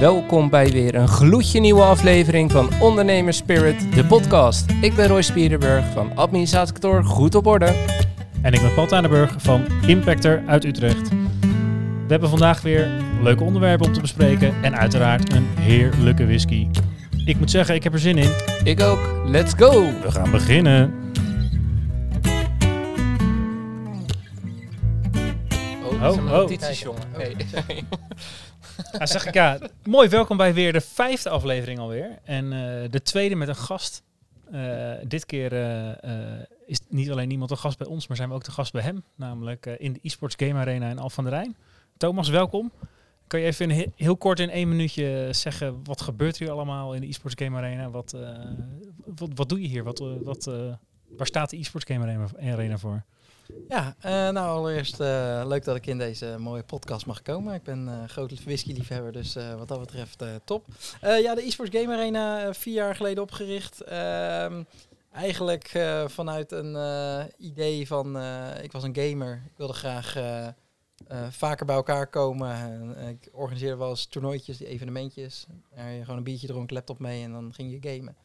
Welkom bij weer een gloedje nieuwe aflevering van Ondernemers Spirit, de podcast. Ik ben Roy Spierenburg van Administratiekantoor Goed op Orde. En ik ben Paul Tanenburg van Impactor uit Utrecht. We hebben vandaag weer leuke onderwerpen om te bespreken en uiteraard een heerlijke whisky. Ik moet zeggen, ik heb er zin in. Ik ook. Let's go! We gaan beginnen. Oh, dat zijn Oh, mijn oh. notities, jongen. Nee. Ja, zeg ik ja, mooi welkom bij weer de vijfde aflevering alweer. En eh, de tweede met een gast. Eh, dit keer eh, is niet alleen iemand een gast bij ons, maar zijn we ook de gast bij hem. Namelijk in de eSports Game Arena in Al van der Rijn. Thomas, welkom. Kan je even heel kort in één minuutje zeggen, wat gebeurt hier allemaal in de eSports Game Arena? Wat, wat, wat doe je hier? Wat, wat, waar staat de eSports Game Arena voor? Ja, eh, nou allereerst eh, leuk dat ik in deze mooie podcast mag komen. Ik ben eh grote whisky-liefhebber, dus wat dat betreft top. Ja, de eSports Game Arena, vier jaar geleden opgericht. Ehm, eigenlijk vanuit een idee van, ik was een gamer. Ik wilde graag vaker bij elkaar komen. En, ik organiseerde wel eens toernooitjes, evenementjes. Waar je gewoon een biertje dronk, laptop mee en dan ging je gamen.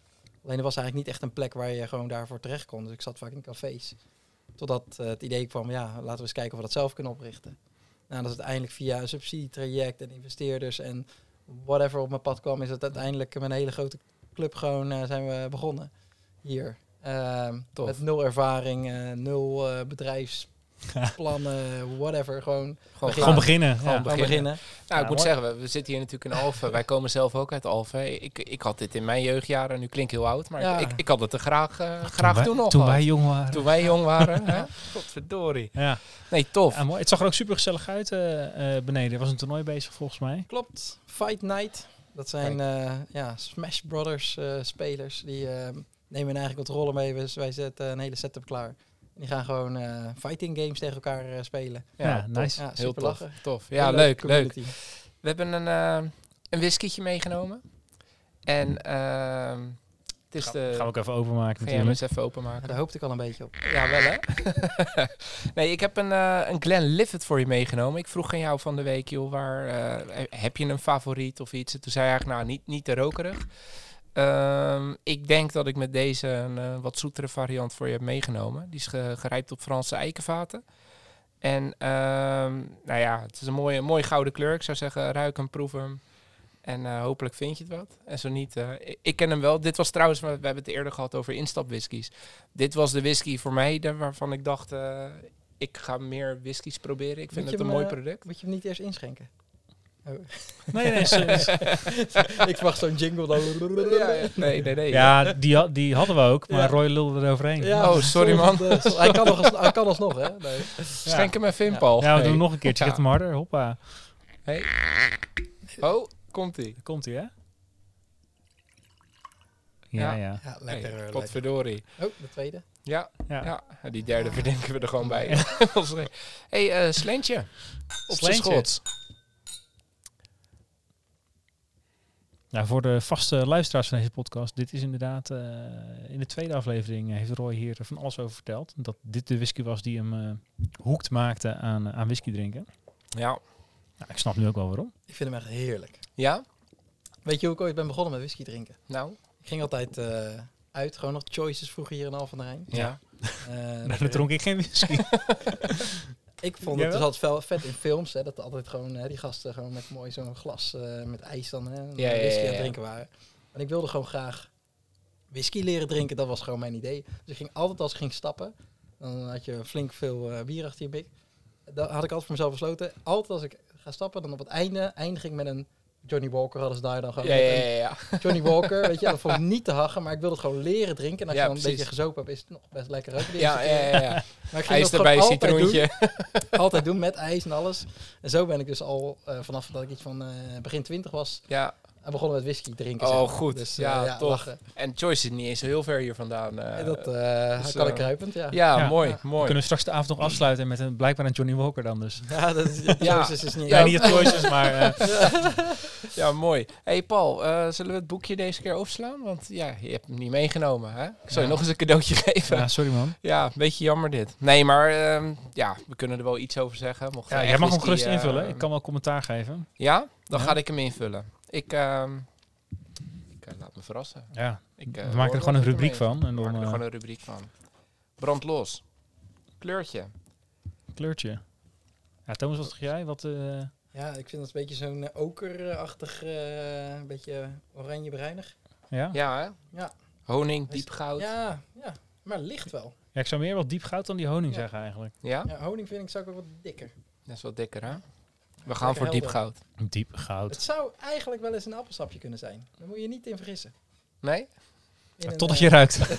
Alleen er was eigenlijk niet echt een plek waar je gewoon daarvoor terecht kon. Dus ik zat vaak in cafés. Totdat eh, het idee kwam, ja, laten we eens kijken of we dat zelf kunnen oprichten. Nou, dat is uiteindelijk via een subsidietraject en investeerders en whatever op mijn pad kwam, is het uiteindelijk met een hele grote club gewoon eh, zijn we begonnen hier. Tof. met nul ervaring, eh, nul eh, bedrijfsplannen, whatever. Gewoon, Gewoon beginnen. Gewoon ja. beginnen. beginnen. Nou, ik moet mooi. zeggen, we, we zitten hier natuurlijk in Alphen. Wij komen zelf ook uit Alphen. Ik, ik had dit in mijn jeugdjaren. Nu klinkt heel oud, maar Ja. ik, ik had het er graag, eh, graag wij, toen nog Toen wij jong waren. Toen wij jong waren. hè? Godverdorie. Ja. Nee, tof. Ja, mooi. Het zag er ook super gezellig uit eh, eh, beneden. Er was een toernooi bezig volgens mij. Klopt, Fight Night. Dat zijn eh, ja, Smash Brothers eh, spelers. Die nemen eigenlijk wat rollen mee. Dus wij zetten een hele setup klaar. En die gaan gewoon eh, fighting games tegen elkaar eh, spelen. Ja, nice. Ja, Heel tof. lachen. tof. Ja, leuk, leuk. We hebben een, eh een whiskietje meegenomen. En ehm het is de... Gaan we ook even openmaken Ga natuurlijk. eens even Ja, openmaken? daar hoopte ik al een beetje op. Ja, wel hè? nee, ik heb een, een Glenlivet voor je meegenomen. Ik vroeg aan jou van de week, joh, waar, eh, heb je een favoriet of iets? Toen zei hij eigenlijk, nou, niet, niet te rokerig. Ehm, ik denk dat ik met deze een eh, wat zoetere variant voor je heb meegenomen. Die is ge- gerijpt op Franse eikenvaten. En ehm, nou ja, het is een mooie, mooie gouden kleur. Ik zou zeggen, ruik hem, proef hem. En eh, hopelijk vind je het wat. En zo niet, eh, ik, ken hem wel. Dit was trouwens, we hebben het eerder gehad over instapwhiskies. Dit was de whisky voor mij waarvan ik dacht, ik ga meer whiskies proberen. Ik vind het een hem, mooi product. Moet je hem niet eerst inschenken? Oh. Nee, nee, ik verwacht zo'n jingle dan. Nee, nee, nee. ja, die, ha- die hadden we ook, maar Ja. Roy lulde eroverheen. Ja, Oh, sorry, man. hij, kan nog, hij kan alsnog, hè? Nee. Schenk hem even in, Ja. Paul. Ja, we Hey. doen nog een keertje. Get hem harder. Hoppa. Hey. Oh, komt-ie. Daar komt hij, hè? Ja, Ja. ja. Ja, lekker. Hey, eh, lekker. potverdorie. Oh, de tweede. Ja, ja. ja, die derde verdenken we er gewoon bij. hey, eh slentje. Op zijn schots. Nou, voor de vaste luisteraars van deze podcast, dit is inderdaad eh, in de tweede aflevering eh, heeft Roy hier van alles over verteld. Dat dit de whisky was die hem eh hoekt maakte aan, aan whisky drinken. Ja. Nou, ik snap nu ook wel waarom. Ik vind hem echt heerlijk. Ja? Weet je hoe ik ooit ben begonnen met whisky drinken? Nou? Ik ging altijd eh, uit, gewoon nog choices vroeger hier in Al van der Rijn. Ja. Lekker- dan dronk ik geen whisky. Ik vond het dus wel? altijd fel- vet in films, hè, dat altijd gewoon hè, die gasten gewoon met mooi zo'n glas eh, met ijs dan hè, Ja, ja, whisky ja, aan het drinken waren. En ik wilde gewoon graag whisky leren drinken, dat was gewoon mijn idee. Dus ik ging altijd als ik ging stappen, dan had je flink veel eh, bier achter je bik. Dan had ik altijd voor mezelf besloten, altijd als ik ga stappen, dan op het einde eindig ik met een Johnny Walker hadden ze daar dan gewoon. Ja, ja, ja, ja. Johnny Walker, weet je, dat vond ik niet te hachen, maar ik wilde het gewoon leren drinken. En als Ja, je dan een beetje gezopen hebt, is het nog best lekker ook. de Ja, ja, ja, ja. Maar ik ging gewoon erbij, altijd doen citroentje. altijd doen met ijs en alles. En zo ben ik dus al eh, vanaf dat ik iets van eh, begin 20 was, Ja, uh, begonnen met whisky drinken. Oh, zeg maar. goed. Dus, Ja, ja, tof. lachen. en Joyce is niet eens zo heel ver hier vandaan. eh. En dat eh, dus, kan eh, ik kruipend, ja. ja, Ja. mooi, Ja. We mooi. kunnen straks de avond nog afsluiten met een, blijkbaar een Johnny Walker dan dus. Ja, dat is, Ja. ja. is niet Ja, Ja. niet het choices, maar... eh, Ja, mooi. hey Paul, eh, zullen we het boekje deze keer overslaan? Want ja, je hebt hem niet meegenomen, hè? Ik zal je Ja. nog eens een cadeautje geven. ja, Ja, sorry man. een beetje jammer dit. Nee, maar ehm, ja, we kunnen er wel iets over zeggen. Mocht Ja, jij mag hem gerust eh, invullen. Ik kan wel commentaar geven. Ja? Dan Ja. ga ik hem invullen. Ik, ehm, ik eh, laat me verrassen. Ja, Ik, eh, we maken er gewoon een rubriek van. En We dan maken er gewoon een rubriek van. Brand los. Kleurtje. kleurtje. Ja, Thomas, wat zeg jij? Wat, eh, Ja, ik vind dat een beetje zo'n okerachtig, eh, een beetje oranje-bruinig. ja? Ja, hè? Ja. Honing, Is- diep goud. Ja, ja, maar licht wel. Ja, ik zou meer wat diep goud dan die honing Ja. zeggen eigenlijk. Ja? Ja, honing vind ik zou ik ook wat dikker. Dat is wat dikker, hè? We gaan voor diep goud. Diep goud. Het zou eigenlijk wel eens een appelsapje kunnen zijn. Daar moet je niet in vergissen. Nee? In Ja, totdat eh, je ruikt.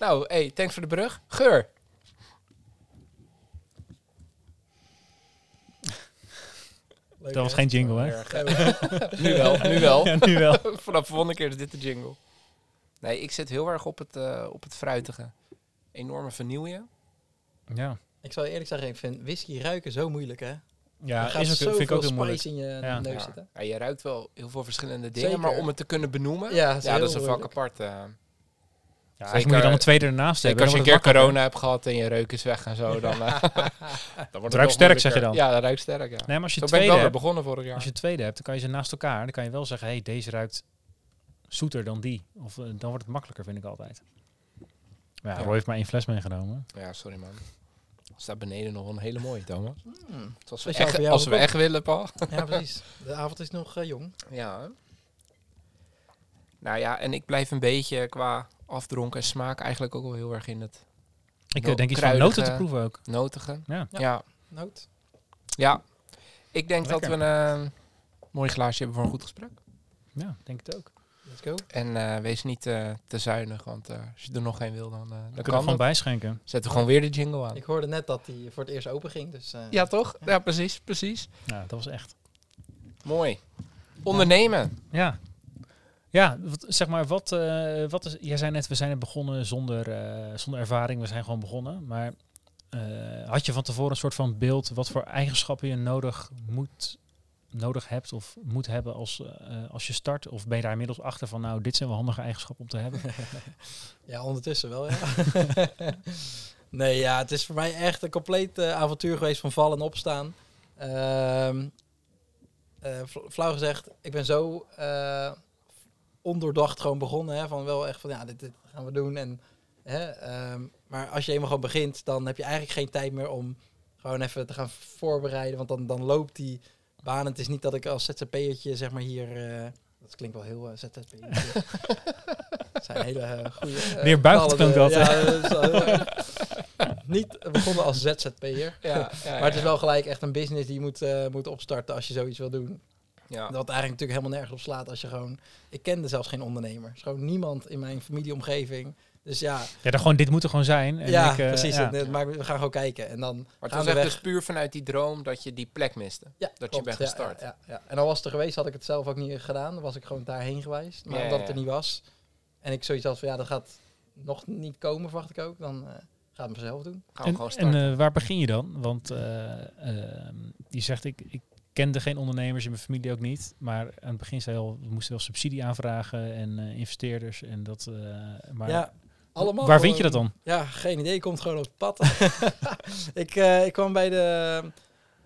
Nou, hey, thanks voor de brug. Geur. leuk, Dat was hè? geen jingle, hè? Nu wel, nu wel. Ja, nu wel. Vanaf de volgende keer is dit de jingle. Nee, ik zit heel erg op het, eh, op het fruitige. Enorme vanille. Ja, Ik zal je eerlijk zeggen, ik vind whisky ruiken zo moeilijk, hè? ja er gaat is ook, vind ik zoveel ook heel moeilijk. spice in je Ja. neus zitten. Ja, je ruikt wel heel veel verschillende dingen, Zeker. maar om het te kunnen benoemen, Ja, ja, dat is dat heel is een vak apart. eh. Ja, Zeker- moet je dan een tweede ernaast hebben. als je een keer corona hebt gehad en je reuk is weg en zo, dan, eh, dan wordt het ruikt sterk, zeg je dan? Ja, dat ruikt sterk, ja. Nee, maar als je Zo ben ik tweede hebt, begonnen vorig jaar. als je tweede hebt, dan kan je ze naast elkaar. Dan kan je wel zeggen, hey, deze ruikt zoeter dan die. Of eh, dan wordt het makkelijker, vind ik altijd. Ja, Ja. Roy heeft maar één fles meegenomen. Ja, sorry man. Er staat beneden nog een hele mooie, Thomas. Hmm. Als we, Speciaal echt, voor jou als we echt willen, Paul. Ja, precies. De avond is nog eh, jong. Ja. hè? Nou ja, en ik blijf een beetje qua afdronken en smaak eigenlijk ook wel heel erg in het Ik eh, denk iets van noten te proeven ook. notige. Ja. Ja. Ja, Noot. ja. Ik denk Lekker. dat we een eh, mooi glaasje hebben voor een goed gesprek. Ja, denk het ook. Let's go. En eh, wees niet eh, te zuinig, want eh, als je er nog geen wil, dan, eh, dan We kan gewoon dat. bijschenken. Zetten we gewoon weer de jingle aan. Ik hoorde net dat hij voor het eerst open ging, dus... eh, Ja, toch? Ja, precies, precies. Ja, dat was echt. Mooi. Ondernemen. Ja. Ja, wat, zeg maar, wat, eh, wat is... Jij zei net, we zijn er begonnen zonder, eh, zonder ervaring. We zijn gewoon begonnen. Maar eh, had je van tevoren een soort van beeld wat voor eigenschappen je nodig moet nodig hebt of moet hebben als, eh, als je start? Of ben je daar inmiddels achter van, nou, dit zijn wel handige eigenschappen om te hebben? Ja, ondertussen wel, ja. nee, ja, het is voor mij echt een compleet eh, avontuur geweest van vallen en opstaan. Ehm eh, fl- flauw gezegd, ik ben zo ondoordacht gewoon begonnen. Hè, van wel echt van, ja, dit, dit gaan we doen. En, hè, ehm, maar als je eenmaal gewoon begint, dan heb je eigenlijk geen tijd meer om gewoon even te gaan voorbereiden. Want dan, dan loopt die baan. Het is niet dat ik als ZZP'ertje, zeg maar, hier... eh, dat klinkt wel heel uh, ZZP'ertje. Dat zijn hele uh, goede... Meer buiten klonk dat, Ja, dat erg. Niet begonnen als ZZP'er. Ja, Maar het is wel gelijk echt een business die je moet, eh, moet opstarten als je zoiets wil doen. Ja. Wat eigenlijk natuurlijk helemaal nergens op slaat als je gewoon... Ik kende zelfs geen ondernemer. Er is gewoon niemand in mijn familieomgeving. Dus ja, Ja, dan gewoon, dit moet er gewoon zijn. En ja ik, eh, precies. ja. En, eh, maar we gaan gewoon kijken. En dan Maar het gaan was we echt dus puur vanuit die droom dat je die plek miste. Ja, je klopt. bent gestart. Ja, ja, ja. En al was het er geweest, had ik het zelf ook niet gedaan. Dan was ik gewoon daarheen geweest. Maar Ja, omdat ja, het er niet was. En ik zoiets had van, ja, dat gaat nog niet komen, verwacht ik ook. Dan eh ga het mezelf doen. Gaan we En, gewoon en eh, waar begin je dan? Want eh, ehm, je zegt, ik, ik kende geen ondernemers, in mijn familie ook niet. Maar aan het begin zei je al, we moesten wel subsidie aanvragen en eh, investeerders. En dat, eh, maar ja, allemaal. waar vind je dat dan? Ja, geen idee. Komt gewoon op het pad. ik, eh, ik kwam bij de...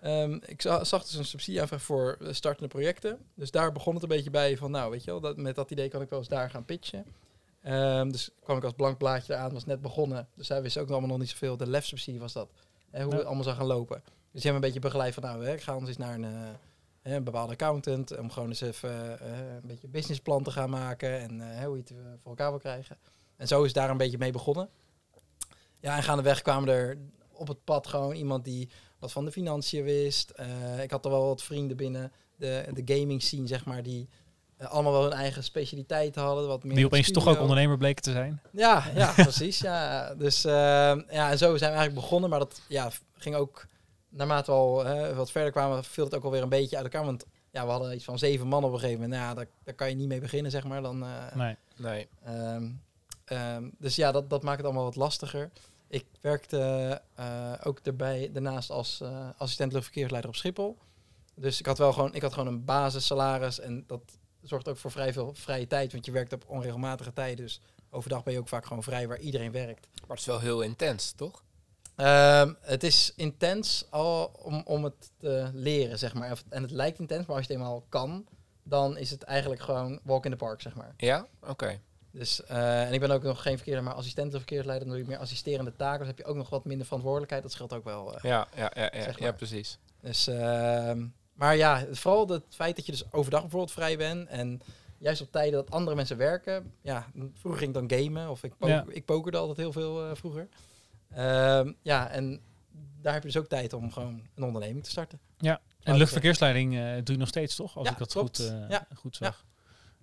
ehm, ik za- zag dus een subsidieaanvraag voor startende projecten. Dus daar begon het een beetje bij van, nou weet je wel, dat, met dat idee kan ik wel eens daar gaan pitchen. Ehm, dus kwam ik als blank blaadje eraan, was net begonnen. Dus zij wisten ook allemaal nog niet zoveel. De LEF-subsidie was dat. Hè, hoe Ja. het allemaal zou gaan lopen. Dus die hebben een beetje begeleid van, nou, hè, ik ga ons eens naar een, hè, een bepaalde accountant. Om gewoon eens even eh, een beetje businessplan te gaan maken. En eh, hoe je het voor elkaar wil krijgen. En zo is daar een beetje mee begonnen. Ja, en gaandeweg kwamen er op het pad gewoon iemand die wat van de financiën wist. Eh, ik had er wel wat vrienden binnen de, de gaming scene, zeg maar, die eh, allemaal wel hun eigen specialiteit hadden. Wat meer Die opeens toch ook ondernemer bleken te zijn? Ja, ja, precies. Ja. Dus eh, ja, en zo zijn we eigenlijk begonnen. Maar dat ja, ging ook, naarmate we al hè, wat verder kwamen, viel het ook alweer een beetje uit elkaar. Want ja, we hadden iets van zeven man op een gegeven moment. Nou ja, daar, daar kan je niet mee beginnen, zeg maar. Dan, eh, Nee. Nee. Ehm, ehm, dus ja, dat, dat maakt het allemaal wat lastiger. Ik werkte eh, ook erbij, daarnaast als eh, assistent luchtverkeersleider op Schiphol. Dus ik had wel gewoon, ik had gewoon een basissalaris en dat zorgt ook voor vrij veel vrije tijd, want je werkt op onregelmatige tijden. Dus overdag ben je ook vaak gewoon vrij waar iedereen werkt. Maar het is wel heel intens, toch? Ehm, het is intens al om, om het te leren, zeg maar. En het lijkt intens, maar als je het eenmaal kan, dan is het eigenlijk gewoon walk in the park, zeg maar. Ja? Oké. Dus, eh, en ik ben ook nog geen verkeerde, maar assistent of verkeersleider, dan doe je meer assisterende taken. Dus heb je ook nog wat minder verantwoordelijkheid. Dat scheelt ook wel. eh. Ja, ja, ja, ja, Zeg ja, precies. Dus, ehm, maar ja, vooral het feit dat je dus overdag bijvoorbeeld vrij bent en juist op tijden dat andere mensen werken. Ja, vroeger ging ik dan gamen of ik, poker, Ja. ik pokerde altijd heel veel eh, vroeger. Ehm, ja, en daar heb je dus ook tijd om gewoon een onderneming te starten. En luchtverkeersleiding eh, doe je nog steeds, toch? Als Ja, ik dat klopt. goed, eh, Ja. goed zag.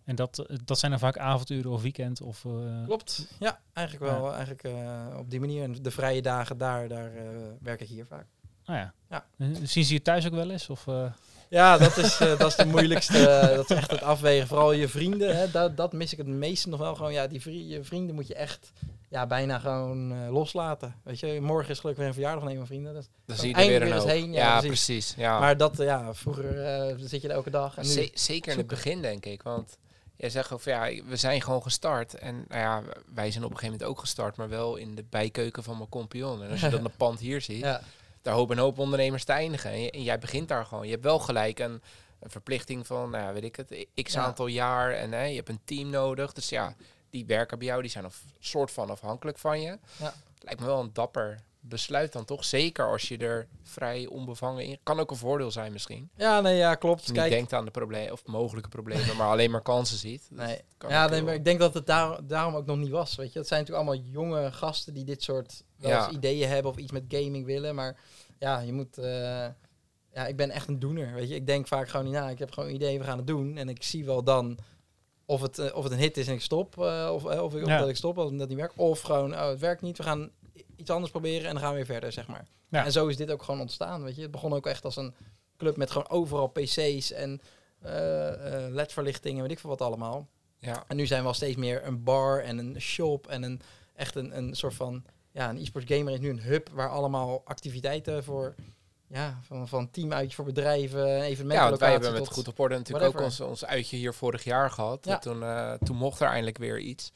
En dat, eh, dat zijn dan vaak avonduren of weekend of... eh, Klopt. Ja, eigenlijk wel. Eigenlijk eh, op die manier. En de vrije dagen daar, daar eh, werk ik hier vaak. Nou ja. Ja. Zien ze je thuis ook wel eens? Of, eh, Ja, dat is, eh, dat is de moeilijkste. eh, dat is echt het afwegen. Vooral je vrienden, hè, dat, dat mis ik het meeste nog wel. Gewoon, ja, die vri- je vrienden moet je echt ja, bijna gewoon eh, loslaten. Weet je, morgen is gelukkig weer een verjaardag van een van mijn vrienden. Dus, Dan zie je er weer eindelijk een eens heen, ja, Ja, precies. precies. Ja. Maar dat, ja, vroeger eh, zit je er elke dag. En nu, zeker in het begin, denk ik. Want jij zegt over, ja, we zijn gewoon gestart. En nou ja, wij zijn op een gegeven moment ook gestart, maar wel in de bijkeuken van mijn compagnon. En als je dan een pand hier ziet, ja, daar hopen een hoop ondernemers te eindigen. En, jij begint daar gewoon. Je hebt wel gelijk een, een verplichting van, nou ja, weet ik het, x Ja. aantal jaar. En hè, je hebt een team nodig. Dus ja, die werken bij jou, die zijn een soort van afhankelijk van je. Ja. Lijkt me wel een dapper besluit dan toch. Zeker als je er vrij onbevangen in... Kan ook een voordeel zijn misschien. ja, nee, ja, klopt. Als je Kijk, niet denkt aan de problemen of mogelijke problemen, maar alleen maar kansen ziet. Dat Nee. kan Ja, nee, maar ik denk dat het daar, daarom ook nog niet was. Weet je, het zijn natuurlijk allemaal jonge gasten die dit soort wel Ja. eens ideeën hebben of iets met gaming willen. Maar ja, je moet. eh, ja, ik ben echt een doener. Weet je, ik denk vaak gewoon niet na. Ik heb gewoon een idee, we gaan het doen. En ik zie wel dan of het, eh, of het een hit is en ik stop. eh, of of, ik, of Ja. dat ik stop als het net niet werkt. Of gewoon, oh, het werkt niet. We gaan iets anders proberen en dan gaan we weer verder, zeg maar. Ja. En zo is dit ook gewoon ontstaan. Weet je, het begon ook echt als een club met gewoon overal PC's en eh, eh, LED-verlichting en weet ik veel wat allemaal. Ja, En nu zijn we al steeds meer een bar en een shop en een echt een, een soort van ja, een e-sports gamer is nu een hub waar allemaal activiteiten voor ja, van, van teamuitjes voor bedrijven, evenementen, ja want wij hebben met Goed op Orde natuurlijk ook ons, ons uitje hier vorig jaar gehad. Ja. Toen, eh, toen mocht er eindelijk weer iets.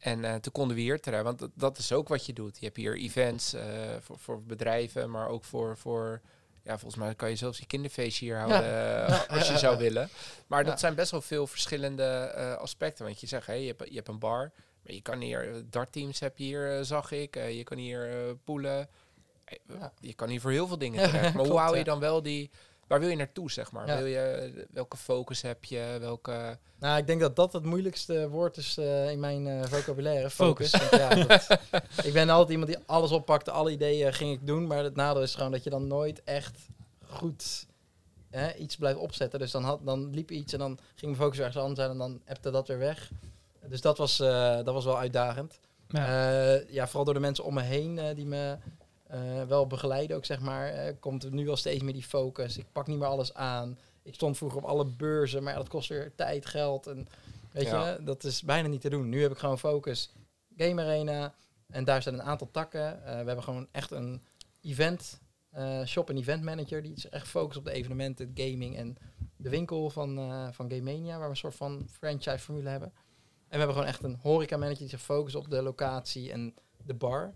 En toen konden we hier terecht. Want dat, dat is ook wat je doet. Je hebt hier events eh, voor, voor bedrijven, maar ook voor, voor... Ja, volgens mij kan je zelfs je kinderfeestje hier houden eh, als je zou willen. Maar dat zijn best wel veel verschillende eh, aspecten. Want je zegt, hey, je, hebt, je hebt een bar. Maar je kan hier, dartteams heb je hier, zag ik. Je kan hier poelen. Ja. Je kan hier voor heel veel dingen terecht. Maar hoe hou je dan wel die... Waar wil je naartoe, zeg maar? Ja. Wil je, welke focus heb je? Welke... Nou, ik denk dat dat het moeilijkste woord is eh, in mijn eh, vocabulaire. Focus. Focus. Want ja, dat- ik ben altijd iemand die alles oppakte, alle ideeën ging ik doen. Maar het nadeel is gewoon dat je dan nooit echt goed hè, iets blijft opzetten. Dus dan, had, dan liep iets en dan ging mijn focus ergens anders zijn en dan appte dat weer weg. Dus dat was, eh, dat was wel uitdagend. ja. Vooral door de mensen om me heen eh, die me eh, wel begeleiden ook, zeg maar. eh, komt er nu wel steeds meer die focus. Ik pak niet meer alles aan. Ik stond vroeger op alle beurzen, maar ja, dat kost weer tijd, geld. En weet Ja. je, dat is bijna niet te doen. Nu heb ik gewoon focus. Game Arena. En daar zijn een aantal takken. Eh, we hebben gewoon echt een event, shop en event manager. Die zich echt focust op de evenementen, gaming en de winkel van, van Game Mania. Waar we een soort van franchise formule hebben. En we hebben gewoon echt een horeca manager die zich focust op de locatie en de bar.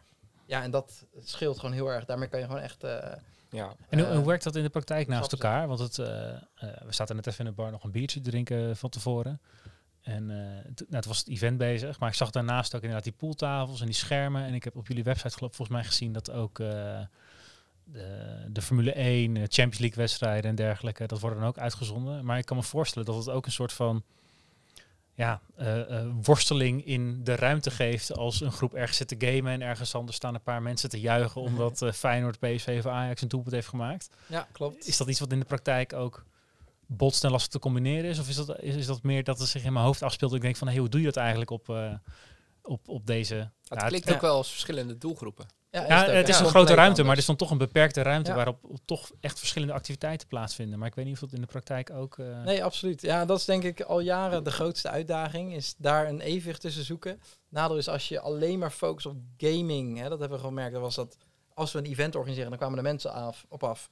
Ja, en dat scheelt gewoon heel erg. Daarmee kan je gewoon echt... eh, Ja, En hoe, eh, hoe werkt dat in de praktijk naast elkaar? Want het, eh, eh, we zaten net even in de bar nog een biertje te drinken van tevoren. En eh, t- nou, het was het event bezig, maar ik zag daarnaast ook inderdaad die pooltafels en die schermen. En ik heb op jullie website geloof volgens mij gezien dat ook eh, de, de Formule 1, eh, Champions League wedstrijden en dergelijke, dat worden dan ook uitgezonden. Maar ik kan me voorstellen dat het ook een soort van ja, eh, eh, worsteling in de ruimte geeft als een groep ergens zit te gamen en ergens anders staan een paar mensen te juichen omdat eh, Feyenoord, PSV of Ajax een doelpunt heeft gemaakt. ja, klopt. Is dat iets wat in de praktijk ook botst en lastig te combineren is? Of is dat, is, is dat meer dat het zich in mijn hoofd afspeelt en ik denk van, hey, hoe doe je dat eigenlijk op, op, op deze... het Ja, klinkt ook wel als verschillende doelgroepen. Ja, het is een grote ruimte, maar er dan toch een beperkte ruimte Ja. waarop toch echt verschillende activiteiten plaatsvinden. Maar ik weet niet of dat in de praktijk ook... eh, Nee, absoluut. Ja, dat is denk ik al jaren de grootste uitdaging. Is daar een evenwicht tussen zoeken. Nadeel is als je alleen maar focust op gaming. Hè, dat hebben we gemerkt. Dat was dat als we een event organiseren, dan kwamen de mensen af, op af.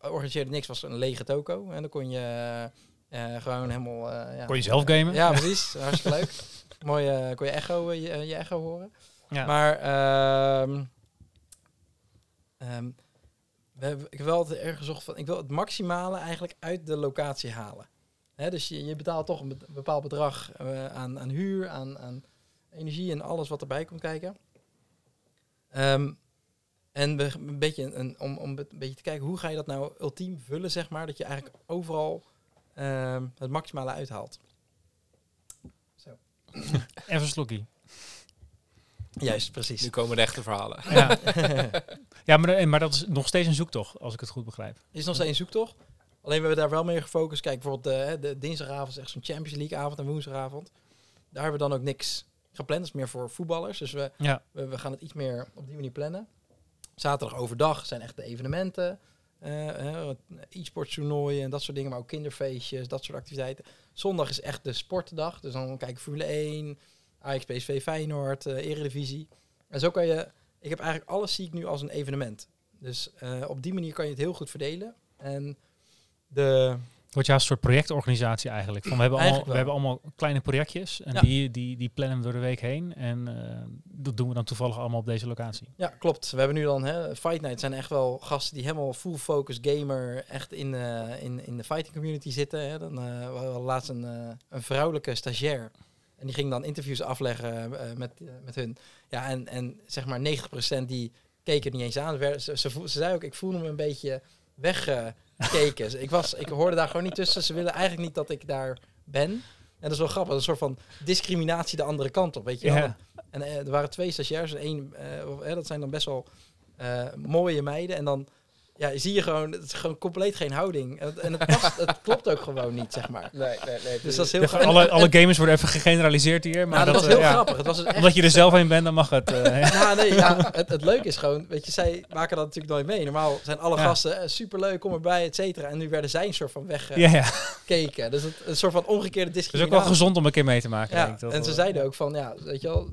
Organiseerde niks, was een lege toko. En dan kon je eh, gewoon helemaal... eh, ja, Kon je zelf gamen? Ja, precies. Hartstikke leuk. Mooi, eh, kon je echo, eh, je, je echo horen. Ja. Maar ehm, we ik heb altijd erg gezocht van, ik wil het maximale eigenlijk uit de locatie halen. Dus je, je betaalt toch een be- bepaald bedrag eh, aan, aan huur, aan, aan energie en alles wat erbij komt kijken. Ehm, en we, een beetje een, om, om een beetje te kijken, hoe ga je dat nou ultiem vullen, zeg maar, dat je eigenlijk overal ehm, het maximale uithaalt. Even een slokkie. Juist, precies. Nu komen de echte verhalen. Ja, ja maar, eh, maar dat is nog steeds een zoektocht, als ik het goed begrijp. is nog steeds een zoektocht. Alleen we hebben daar wel meer gefocust. Kijk, bijvoorbeeld de, de dinsdagavond is echt zo'n Champions League avond en woensdagavond. Daar hebben we dan ook niks gepland. Dat is meer voor voetballers. Dus we, Ja, we, we gaan het iets meer op die manier plannen. Zaterdag overdag zijn echt de evenementen. eh, eh, e-sports toernooien en dat soort dingen. Maar ook kinderfeestjes, dat soort activiteiten. Zondag is echt de sportdag. Dus dan kijken Formule 1, Ajax, PSV, Feyenoord, eh Eredivisie. En zo kan je... Ik heb eigenlijk alles zie ik nu als een evenement. Dus eh, op die manier kan je het heel goed verdelen. En de... wordt ja een soort projectorganisatie eigenlijk. Van, we, hebben allemaal, we hebben allemaal kleine projectjes en Ja. die, die, die plannen we door de week heen. En eh, dat doen we dan toevallig allemaal op deze locatie. Ja, klopt. We hebben nu dan... Hè, Fight Night zijn echt wel gasten die helemaal full focus gamer... echt in, in, in de fighting community zitten. Hè. Dan, we hadden laatst een, een vrouwelijke stagiair. En die ging dan interviews afleggen eh, met, eh, met hun. Ja, en, en zeg maar 90% die keken niet eens aan. Ze, ze, ze zei ook, ik voelde me een beetje weggekeken. ik, was, ik hoorde daar gewoon niet tussen. Ze willen eigenlijk niet dat ik daar ben. En dat is wel grappig. Een soort van discriminatie de andere kant op, weet je wel. En eh, er waren twee stagiairs. En één, eh, eh, dat zijn dan best wel eh, mooie meiden. En dan ja, zie je gewoon, het is gewoon compleet geen houding. En, het- en het, past, het klopt ook gewoon niet, zeg maar. Nee, nee, nee. Dus dat is heel Ja, grappig. alle, alle gamers worden even gegeneraliseerd hier. Maar ja, dat, dat, was eh, heel ja, grappig. Het was echt, Omdat je er zelf een bent, dan mag het. eh, ja, nee, ja, het, het leuke is gewoon, weet je, zij maken dat natuurlijk nooit mee. Normaal zijn alle Ja. gasten eh, superleuk, kom erbij, et cetera. En nu werden zij een soort van weggekeken. ja, ja. Dus het, een soort van omgekeerde Het is ook wel gezond om een keer mee te maken. Ja, denk ik, dat en ze zeiden ook van, ja, weet je wel,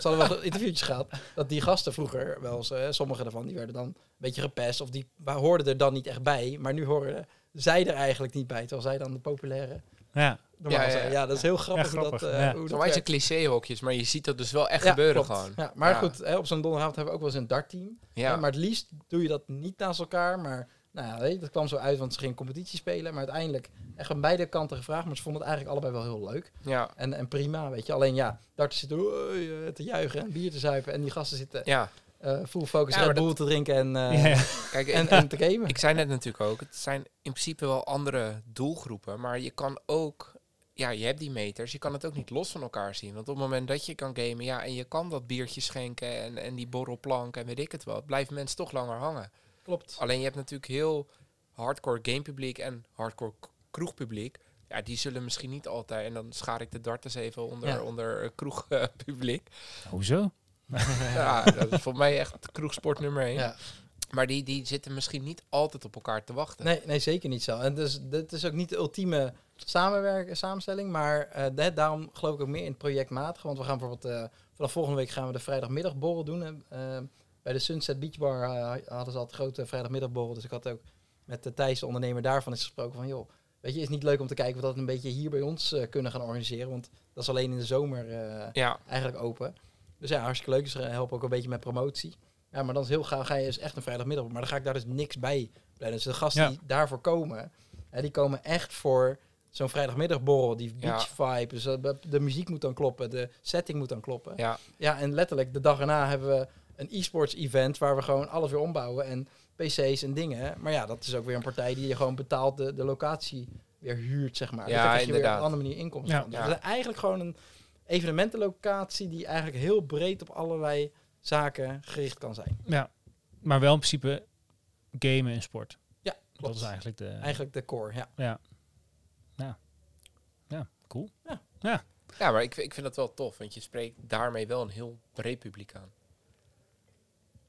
ze hadden wel interviewtjes gehad, dat die gasten vroeger wel eens, eh, sommige daarvan, die werden dan beetje gepest, of die hoorden er dan niet echt bij, maar nu horen zij er eigenlijk niet bij, terwijl zij dan de populaire Ja, normaal Ja, ja, zijn. ja. Ja, dat is heel grappig, Ja, hoe dat, grappig, eh, ja. hoe Zo dat werkt. clichéhokjes, maar je ziet dat dus wel echt Ja, gebeuren klopt. gewoon. Ja, maar Ja. goed, hè, op zo'n donderdagavond hebben we ook wel eens een dartteam. Ja. Ja. Maar het liefst doe je dat niet naast elkaar. Maar nou ja, weet je, dat kwam zo uit, want ze gingen competitie spelen. Maar uiteindelijk echt aan beide kanten gevraagd. Maar ze vonden het eigenlijk allebei wel heel leuk. ja. En, en prima, weet je. Alleen ja, darten zitten "Oei, eh, te juichen en bier te zuipen. En die gasten zitten ja. Eh full focus Ja, Red Bull te drinken en, eh, ja, ja. Kijk, en, en te gamen. Ik zei net natuurlijk ook, het zijn in principe wel andere doelgroepen, maar je kan ook, ja, je hebt die meters, je kan het ook niet los van elkaar zien. Want op het moment dat je kan gamen, ja, en je kan dat biertje schenken en, en die borrelplank en weet ik het wel, blijven mensen toch langer hangen. Klopt. Alleen je hebt natuurlijk heel hardcore gamepubliek en hardcore kroegpubliek. Ja, die zullen misschien niet altijd, en dan schaar ik de darters even onder, Ja. onder eh, kroegpubliek. Hoezo? ja, dat is voor mij echt kroegsport nummer één. Ja. Maar die, die zitten misschien niet altijd op elkaar te wachten. Nee, nee, zeker niet zo. En dus, dit is ook niet de ultieme samenwerken, samenstelling. Maar eh, da- daarom geloof ik ook meer in het projectmatige. Want we gaan bijvoorbeeld eh, vanaf volgende week gaan we de vrijdagmiddagborrel doen. En, eh, bij de Sunset Beach Bar hadden ze al het grote vrijdagmiddagborrel. Dus ik had ook met de Thijs, de ondernemer daarvan, is gesproken van... joh, weet je, is niet leuk om te kijken of we dat een beetje hier bij ons kunnen gaan organiseren. Want dat is alleen in de zomer Ja, eigenlijk open. Dus ja, hartstikke leuk. Dus we helpen ook een beetje met promotie. Ja, maar dan is heel gauw ga je dus echt een vrijdagmiddag. op. Maar dan ga ik daar dus niks bij plannen. Dus de gasten Ja. die daarvoor komen, hè, die komen echt voor zo'n vrijdagmiddagborrel. Die Ja. beach vibe. Dus eh, de, muziek moet dan kloppen. De setting moet dan kloppen. ja. Ja, en letterlijk de dag erna hebben we een e-sports event waar we gewoon alles weer ombouwen. En PC's en dingen. Maar ja, dat is ook weer een partij die je gewoon betaalt de, de locatie weer huurt, zeg maar. Ja, dus daar krijg je weer op een andere manier inkomsten Ja. Dus Ja. eigenlijk gewoon een evenementenlocatie die eigenlijk heel breed op allerlei zaken gericht kan zijn. ja, maar wel in principe gamen en sport. Ja, Dat is eigenlijk de... Eigenlijk de core, ja. Ja. Ja. Ja, cool. Ja, maar ik, ik vind dat wel tof, want je spreekt daarmee wel een heel breed publiek aan.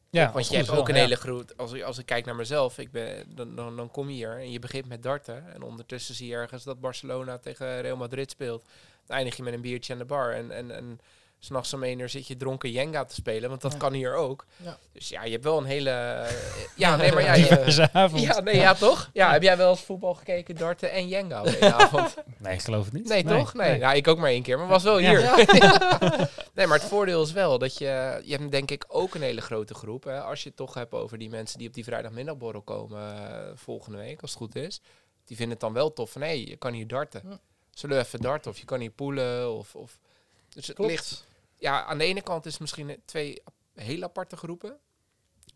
Ja, want je hebt ook een wel, hele groep, als ik, als ik kijk naar mezelf, ik ben, dan, dan, dan kom je hier en je begint met darten. En ondertussen zie je ergens dat Barcelona tegen Real Madrid speelt. Dan eindig je met een biertje aan de bar. En, en, en s'nachts om één uur zit je dronken Jenga te spelen, want dat Ja. kan hier ook. Ja. Dus ja, je hebt wel een hele... eh, ja, nee, maar ja, je- Diverse avond. ja, nee, ja, toch? Ja, heb jij wel eens voetbal gekeken, darten en Jenga op één avond? Nee, ik geloof het niet. Nee, toch? Nee. Ja, ik ook maar één keer, maar was wel Ja. hier. nee, maar het voordeel is wel dat je... Je hebt denk ik ook een hele grote groep. Hè, als je het toch hebt over die mensen die op die vrijdagmiddagborrel komen eh, volgende week, als het goed is. Die vinden het dan wel tof van, hé, je kan hier darten. Zullen we even darten? Of je kan hier poelen, of... of dus het ligt... Ja, aan de ene kant is het misschien twee hele aparte groepen.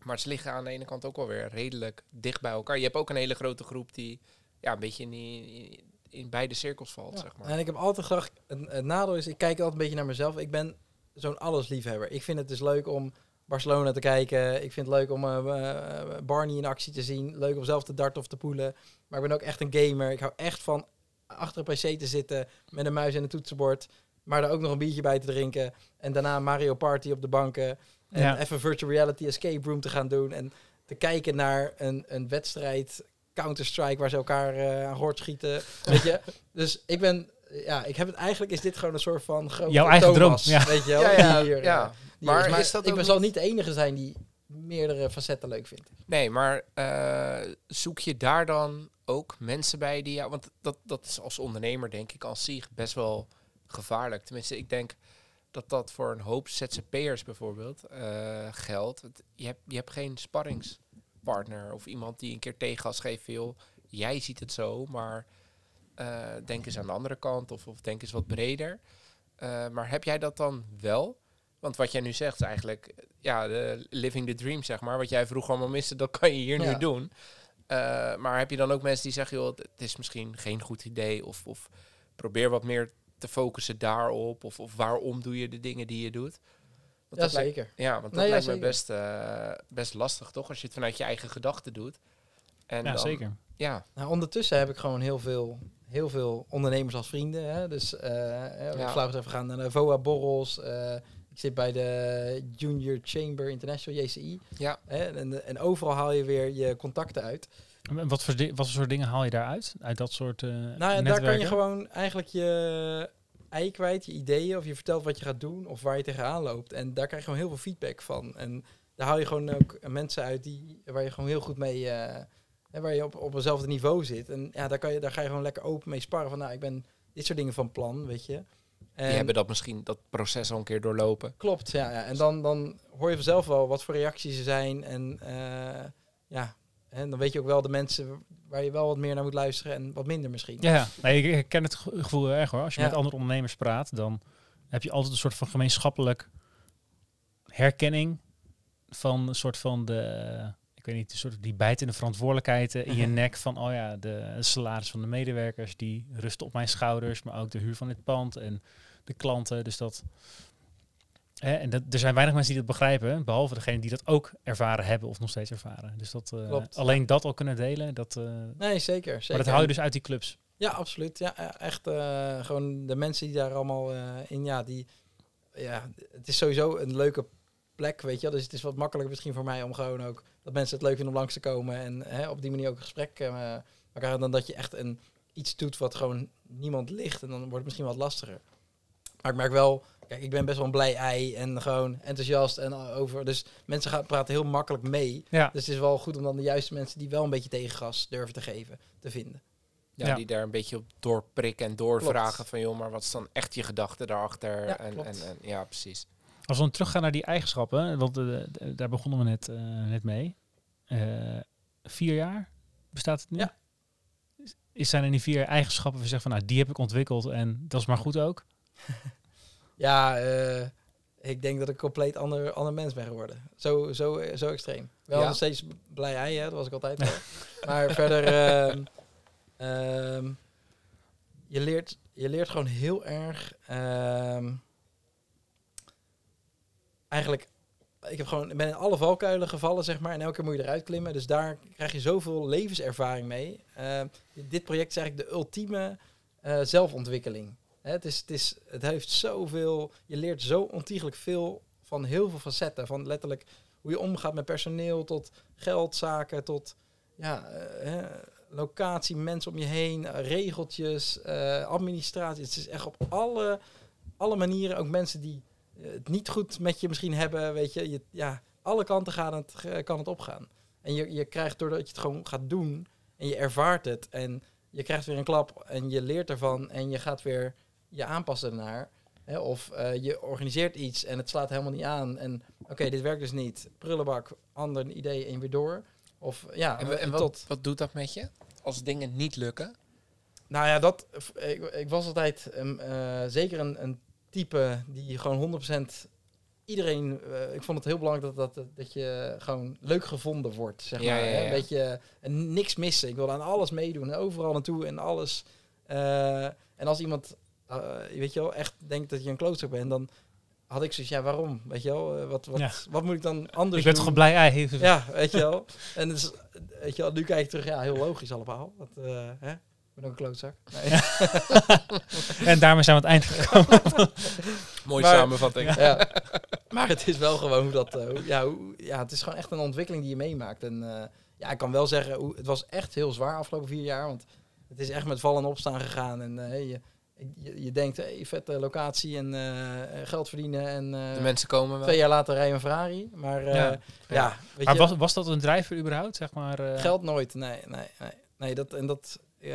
Maar ze liggen aan de ene kant ook wel weer redelijk dicht bij elkaar. Je hebt ook een hele grote groep die ja, een beetje in, die, in beide cirkels valt, Ja. zeg maar. En ik heb altijd het, het nadeel is, ik kijk altijd een beetje naar mezelf. Ik ben zo'n allesliefhebber. Ik vind het dus leuk om Barcelona te kijken. Ik vind het leuk om eh, eh, Barney in actie te zien. Leuk om zelf te darten of te poelen. Maar ik ben ook echt een gamer. Ik hou echt van achter een pc te zitten met een muis en een toetsenbord. Maar er ook nog een biertje bij te drinken. En daarna Mario Party op de banken. En Ja. even virtual reality escape room te gaan doen. En te kijken naar een, een wedstrijd Counter-Strike waar ze elkaar eh aan hoort schieten. Weet je? Dus ik ben... Ja, ik heb het eigenlijk is dit gewoon een soort van grote Jouw eigen Thomas, droom, ja. Weet je wel? Ja, ja, die hier, ja. eh, die Maar hier is dat ik ben zal niet de enige zijn die meerdere facetten leuk vindt. Nee, maar eh, zoek je daar dan ook mensen bij die jou... Want dat, dat is als ondernemer denk ik als zich best wel gevaarlijk. Tenminste, ik denk dat dat voor een hoop ZZP'ers bijvoorbeeld eh, geldt. Je hebt, je hebt geen sparringspartner of iemand die een keer tegengas geeft joh, jij ziet het zo, maar eh, denk eens aan de andere kant of, of denk eens wat breder. Maar heb jij dat dan wel? Want wat jij nu zegt is eigenlijk ja, de living the dream, zeg maar. Wat jij vroeger allemaal miste, dat kan je hier Ja. nu doen. Eh, maar heb je dan ook mensen die zeggen, joh, het is misschien geen goed idee. Of, of probeer wat meer te focussen daarop. Of, of waarom doe je de dingen die je doet? Want Ja, dat lijkt- zeker. ja, want dat Nee, ja, lijkt me best, eh, best lastig, toch? Als je het vanuit je eigen gedachten doet. En Ja, dan- zeker. Ja, Nou, ondertussen heb ik gewoon heel veel, heel veel ondernemers als vrienden. Hè? Dus eh Ja. even gaan naar de VOA-borrels. eh, ik zit bij de Junior Chamber International, JCI. ja. Hè? En, en overal haal je weer je contacten uit. En Wat voor, di- wat voor soort dingen haal je daaruit? Uit dat soort eh Nou ja, daar kan je gewoon eigenlijk je ei kwijt, je ideeën. Of je vertelt wat je gaat doen of waar je tegenaan loopt. En daar krijg je gewoon heel veel feedback van. En daar haal je gewoon ook mensen uit die, waar je gewoon heel goed mee... eh, hè, waar je op, op eenzelfde niveau zit. En ja, daar, kan je, daar ga je gewoon lekker open mee sparren. Van nou, ik ben dit soort dingen van plan, weet je. En Die hebben dat misschien, dat proces al een keer doorlopen. Klopt, ja. ja. En dan, dan hoor je vanzelf wel wat voor reacties er zijn. En eh, ja, en dan weet je ook wel de mensen waar je wel wat meer naar moet luisteren en wat minder misschien. Ja. Nee, ik, ik ken het ge- gevoel erg hoor. Als je Ja. met andere ondernemers praat, dan heb je altijd een soort van gemeenschappelijk herkenning van een soort van de, ik weet niet, een soort die bijtende verantwoordelijkheid in je nek van, oh ja, de salaris van de medewerkers, die rusten op mijn schouders, maar ook de huur van dit pand en de klanten. Dus dat, hè, en dat, er zijn weinig mensen die dat begrijpen, behalve degene die dat ook ervaren hebben of nog steeds ervaren. Dus dat, eh, alleen dat al kunnen delen, dat, eh, Nee, zeker. zeker. maar dat hou je dus uit die clubs. Ja, absoluut. Ja, ja, echt eh, gewoon de mensen die daar allemaal in, ja, die, ja, het is sowieso een leuke plek, weet je. Dus het is wat makkelijker misschien voor mij om gewoon ook, dat mensen het leuk vinden om langs te komen en hè, op die manier ook een gesprek elkaar, dan dat je echt een, iets doet wat gewoon niemand ligt en dan wordt het misschien wat lastiger. Maar ik merk wel, kijk, ik ben best wel een blij ei en gewoon enthousiast en over, dus mensen gaan praten heel makkelijk mee. Ja. Dus het is wel goed om dan de juiste mensen die wel een beetje tegengas durven te geven, te vinden. Ja, Ja. die daar een beetje op doorprikken en doorvragen van joh, maar wat is dan echt je gedachte daarachter? Ja, en, en, klopt. en ja, precies. Als we dan teruggaan naar die eigenschappen, want eh, daar begonnen we net, eh, net mee. Eh, vier jaar bestaat het nu? Ja. Is- Is zijn er die vier eigenschappen waar je zegt van nou, die heb ik ontwikkeld en dat is maar goed ook? Ja, eh, ik denk dat ik een compleet ander, ander mens ben geworden. Zo, zo, zo extreem. Wel Ja? nog steeds blij ei, hè? dat was ik altijd maar verder, ehm, ehm, je, leert, je leert gewoon heel erg... ehm, eigenlijk, ik heb gewoon, ik ben in alle valkuilen gevallen, zeg maar. En elke keer moet je eruit klimmen. Dus daar krijg je zoveel levenservaring mee. Dit project is eigenlijk de ultieme eh, zelfontwikkeling. Het, is, het, is, het heeft zoveel, je leert zo ontiegelijk veel van heel veel facetten. Van letterlijk hoe je omgaat met personeel, tot geldzaken, tot ja, eh, locatie, mensen om je heen, eh, regeltjes, eh, administratie. Het is echt op alle, alle manieren ook mensen die het niet goed met je misschien hebben, weet je. je ja, alle kanten gaan het, kan het opgaan. En je, je krijgt, doordat je het gewoon gaat doen en je ervaart het en je krijgt weer een klap en je leert ervan en je gaat weer je aanpassen ernaar. Hè, of eh, je organiseert iets en het slaat helemaal niet aan. En oké, dit werkt dus niet. Prullenbak, ander idee en weer door. Of ja, En, en tot. wat, wat doet dat met je? Als dingen niet lukken? Nou ja, dat, ik, ik was altijd um, uh, zeker een, een, type die gewoon 100% iedereen. Uh, ik vond het heel belangrijk dat, dat, dat je gewoon leuk gevonden wordt. Zeg Ja, maar. ja, hè. ja. Een beetje niks missen. Ik wil aan alles meedoen en overal naartoe en alles. Eh, en als iemand, eh, weet je wel, echt denkt dat je een klootzak bent, dan had ik zoiets, ja, waarom? Weet je wel, Eh, wat, wat, Ja. wat moet ik dan anders Ik ben toch een blij ei. Ja, weet je wel. En dus, weet je wel, nu kijk ik terug, ja, heel logisch allemaal. Dat, eh, hè? Ik ben ook een klootzak. Nee. En daarmee zijn we aan het eind gekomen. Mooie Maar- samenvatting. ja. Maar het is wel gewoon hoe dat, eh, hoe- ja, hoe, ja, het is gewoon echt een ontwikkeling die je meemaakt. En eh, ja, ik kan wel zeggen, hoe, het was echt heel zwaar afgelopen vier jaar. Want het is echt met vallen en opstaan gegaan. En eh, je, je, je denkt, hey, vette locatie en eh, geld verdienen. En eh, De mensen komen wel. twee jaar later rijden een Ferrari. Maar eh, Ja. ja. weet Maar je, was, was dat een drijver überhaupt, zeg maar? eh? Geld nooit, nee, nee, nee. nee dat, en dat, eh, we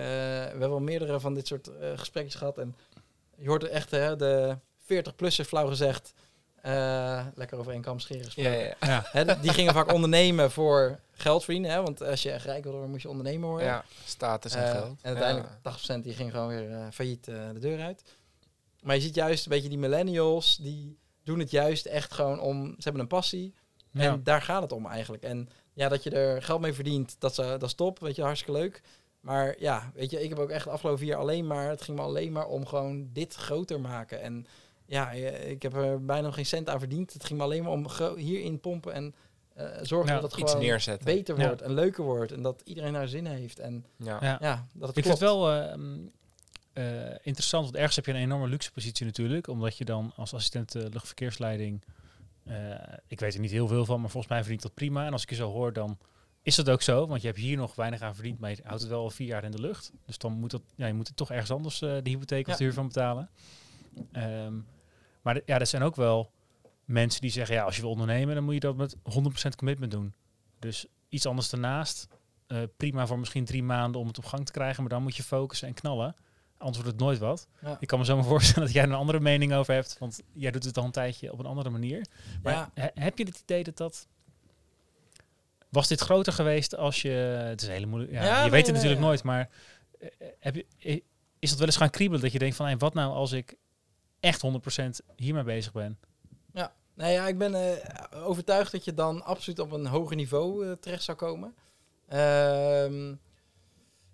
hebben wel meerdere van dit soort eh gesprekjes gehad. En je hoort er echt, hè, de 40-plussers flauw gezegd, eh, lekker over één kam scheren Ja, gesproken. ja, Ja. Hè, die gingen vaak ondernemen voor geld verdienen. Hè, want als je echt rijk wil worden, moet je ondernemer worden. ja. Status en Eh, geld. En uiteindelijk 80% die ging gewoon weer eh, failliet de deur uit. Maar je ziet juist een beetje die millennials, die doen het juist echt gewoon om, ze hebben een passie. Ja. En daar gaat het om eigenlijk. En ja, dat je er geld mee verdient, dat is, eh, dat is top, weet je, hartstikke leuk. Maar ja, weet je, ik heb ook echt de afgelopen vier jaar alleen maar, het ging me alleen maar om gewoon dit groter maken. En ja, eh, ik heb er bijna nog geen cent aan verdiend. Het ging me alleen maar om hierin pompen en eh, zorgen Ja, dat het Iets gewoon neerzetten. beter Ja. wordt en leuker wordt. En dat iedereen naar zin heeft. En Ja. Ja. ja, dat het Ik klopt. vind het wel eh, mm, eh, interessant, want ergens heb je een enorme luxe positie natuurlijk, omdat je dan als assistent luchtverkeersleiding, eh, ik weet er niet heel veel van, maar volgens mij verdient dat prima. En als ik je zo hoor, dan is dat ook zo, want je hebt hier nog weinig aan verdiend, maar je houdt het wel al vier jaar in de lucht. Dus dan moet dat, ja, je moet er toch ergens anders de hypotheek of Ja. de huur van betalen. Ehm, maar ja, er zijn ook wel mensen die zeggen, ja, als je wil ondernemen, dan moet je dat met 100% commitment doen. Dus iets anders daarnaast. eh, prima voor misschien drie maanden om het op gang te krijgen, maar dan moet je focussen en knallen. Anders wordt het nooit wat. Ja. Ik kan me zo maar voorstellen dat jij er een andere mening over hebt, want jij doet het al een tijdje op een andere manier. Maar Ja. he- heb je het idee dat dat... Was dit groter geweest als je... Het is hele moeilijk... Ja, Ja, je nee, weet het nee, natuurlijk nooit, maar eh, heb je, is dat wel eens gaan kriebelen dat je denkt van, hey, wat nou als ik echt 100% hiermee bezig ben? Nou ja, ik ben eh, overtuigd dat je dan absoluut op een hoger niveau eh, terecht zou komen. Ehm,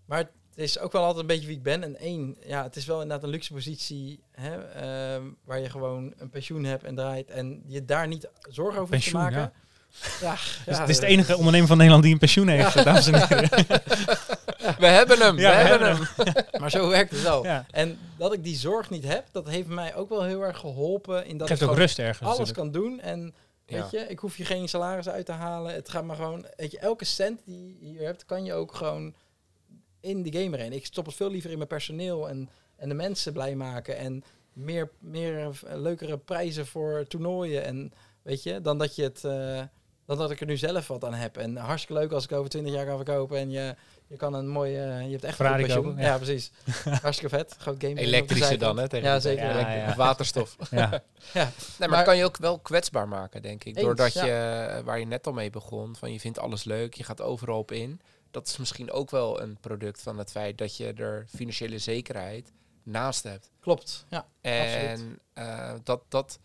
maar het is ook wel altijd een beetje wie ik ben. En één, ja, het is wel inderdaad een luxe positie hè, ehm, waar je gewoon een pensioen hebt en draait. En je daar niet zorgen over hoeft te Pensioen, maken. Ja, Dus ja, het is de enige ondernemer van Nederland die een pensioen heeft, dames en heren. We hebben hem, Ja, we we hebben hebben hem. Maar zo werkt het wel. Ja. En dat ik die zorg niet heb, dat heeft mij ook wel heel erg geholpen in dat Geeft ik ook rust ergens alles natuurlijk. kan doen. En Ja. weet je, ik hoef je geen salaris uit te halen. Het gaat maar gewoon, weet je, elke cent die je hier hebt, kan je ook gewoon in de game erin. Ik stop het veel liever in mijn personeel en, en de mensen blij maken. En meer, meer eh, leukere prijzen voor toernooien. En weet je, dan dat je het. eh, dan dat ik er nu zelf wat aan heb. En hartstikke leuk als ik over 20 jaar kan verkopen. En je, je kan een mooie. eh, je hebt echt een Ferrari kopen, Ja. ja. precies. hartstikke vet. Groot game. Elektrische dan, hè? Tegen Ja, zeker. Ja. Waterstof. Ja. Ja. Nee, maar, Maar- dat kan je ook wel kwetsbaar maken, denk ik. Eens, Doordat ja. je, eh, waar je net al mee begon, van je vindt alles leuk, je gaat overal op in. Dat is misschien ook wel een product van het feit dat je er financiële zekerheid naast hebt. Klopt. Ja. En eh, dat, dat,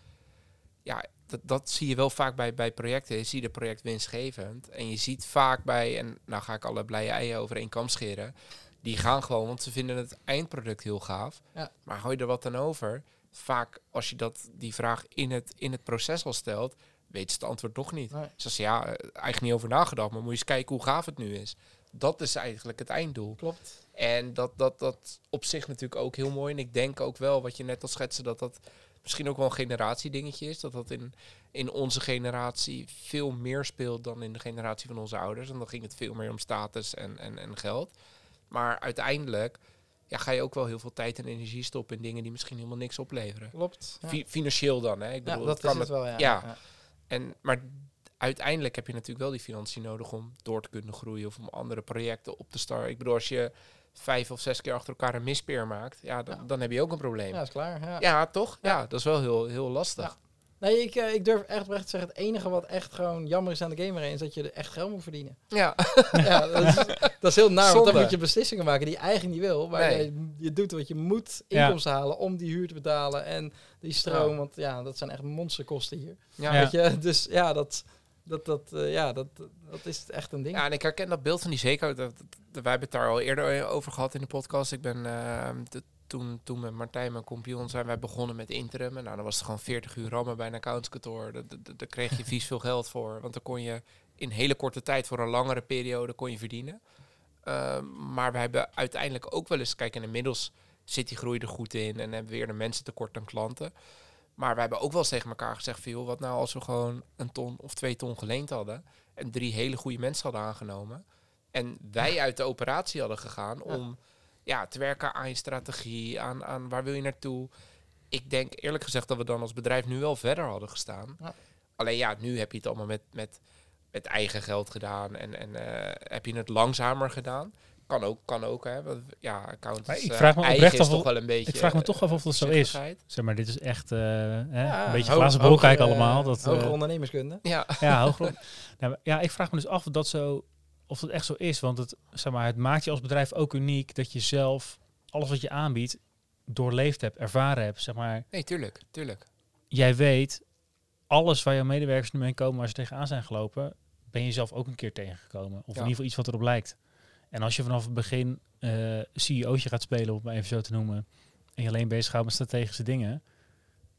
ja, dat, dat zie je wel vaak bij, bij projecten. Je ziet het project winstgevend. En je ziet vaak bij, en nou ga ik alle blije eieren over één kam scheren. Die gaan gewoon, want ze vinden het eindproduct heel gaaf. Ja. Maar hou je er wat aan over? Vaak als je dat, die vraag in het, in het proces al stelt, weet ze het antwoord toch niet. Nee. Ze zeggen ja, eh, eigenlijk niet over nagedacht, maar moet je eens kijken hoe gaaf het nu is. Dat is eigenlijk het einddoel. Klopt. En dat, dat, dat op zich natuurlijk ook heel mooi. En ik denk ook wel, wat je net al schetste, dat dat misschien ook wel een generatiedingetje is. Dat dat in, in onze generatie veel meer speelt dan in de generatie van onze ouders. En dan ging het veel meer om status en, en, en geld. Maar uiteindelijk ja, ga je ook wel heel veel tijd en energie stoppen in dingen die misschien helemaal niks opleveren. Klopt. Ja, Fi- financieel dan, hè? Ik Ja, bedoel, dat kan het wel, ja. ja. En, maar uiteindelijk heb je natuurlijk wel die financiën nodig om door te kunnen groeien of om andere projecten op te starten. Ik bedoel, als je vijf of zes keer achter elkaar een mispeer maakt, ja, dan, Ja. dan heb je ook een probleem. Ja, is klaar. Ja. Ja, toch? Ja. Ja. dat is wel heel, heel lastig. Ja. Nee, ik, eh, ik durf echt oprecht te zeggen, het enige wat echt gewoon jammer is aan de gamer is dat je er echt geld moet verdienen. Ja, ja, dat is, dat is heel naar, want dan moet je beslissingen maken die je eigenlijk niet wil. Maar Nee. je, je doet wat je moet Ja. inkomsten halen om die huur te betalen en die stroom. Ja. want ja, dat zijn echt monsterkosten hier. ja. Ja. Weet je? Dus ja, dat, dat, dat, eh, ja dat, dat is echt een ding. Ja, en ik herken dat beeld van die zekerheid. Dat, wij hebben het daar al eerder over gehad in de podcast. Ik ben eh, de- toen, toen met Martijn, mijn compagnon, zijn wij begonnen met interim. En nou, dan was het gewoon 40 uur rammen bij een accountskantoor. Daar- kreeg je vies veel geld voor. Want dan kon je in hele korte tijd voor een langere periode kon je verdienen. Ehm, maar we hebben uiteindelijk ook wel eens, kijk, en inmiddels zit die groei er goed in en hebben we weer een mensen tekort aan klanten. Maar we hebben ook wel eens tegen elkaar gezegd, van, joh, wat nou als we gewoon een ton of twee ton geleend hadden en drie hele goede mensen hadden aangenomen. En wij uit de operatie hadden gegaan om ja, te werken aan je strategie, aan, aan waar wil je naartoe. Ik denk eerlijk gezegd dat we dan als bedrijf nu wel verder hadden gestaan. Ja. Alleen ja, nu heb je het allemaal met, met, met eigen geld gedaan en, en eh, heb je het langzamer gedaan. Kan ook, kan ook hè. Want, ja, account Maar ik eh, vraag me oprecht af toch wel een beetje... ik vraag me toch af of dat zo is. Zeg maar, dit is echt eh, een beetje hoog- glazen bol hoger, kijken eh, allemaal. Dat, hogere ondernemerskunde. Ja, Ja, hoger. Nou, ja, ik vraag me dus af of dat, zo, of dat echt zo is. Want het, zeg maar, het maakt je als bedrijf ook uniek dat je zelf alles wat je aanbiedt doorleefd hebt, ervaren hebt. Zeg maar, nee, tuurlijk, tuurlijk. jij weet alles waar jouw medewerkers nu mee komen, waar ze tegenaan zijn gelopen, ben je zelf ook een keer tegengekomen. Of in ieder geval iets wat erop lijkt. En als je vanaf het begin eh CEO'tje gaat spelen, om het maar even zo te noemen, en je alleen bezig houdt met strategische dingen,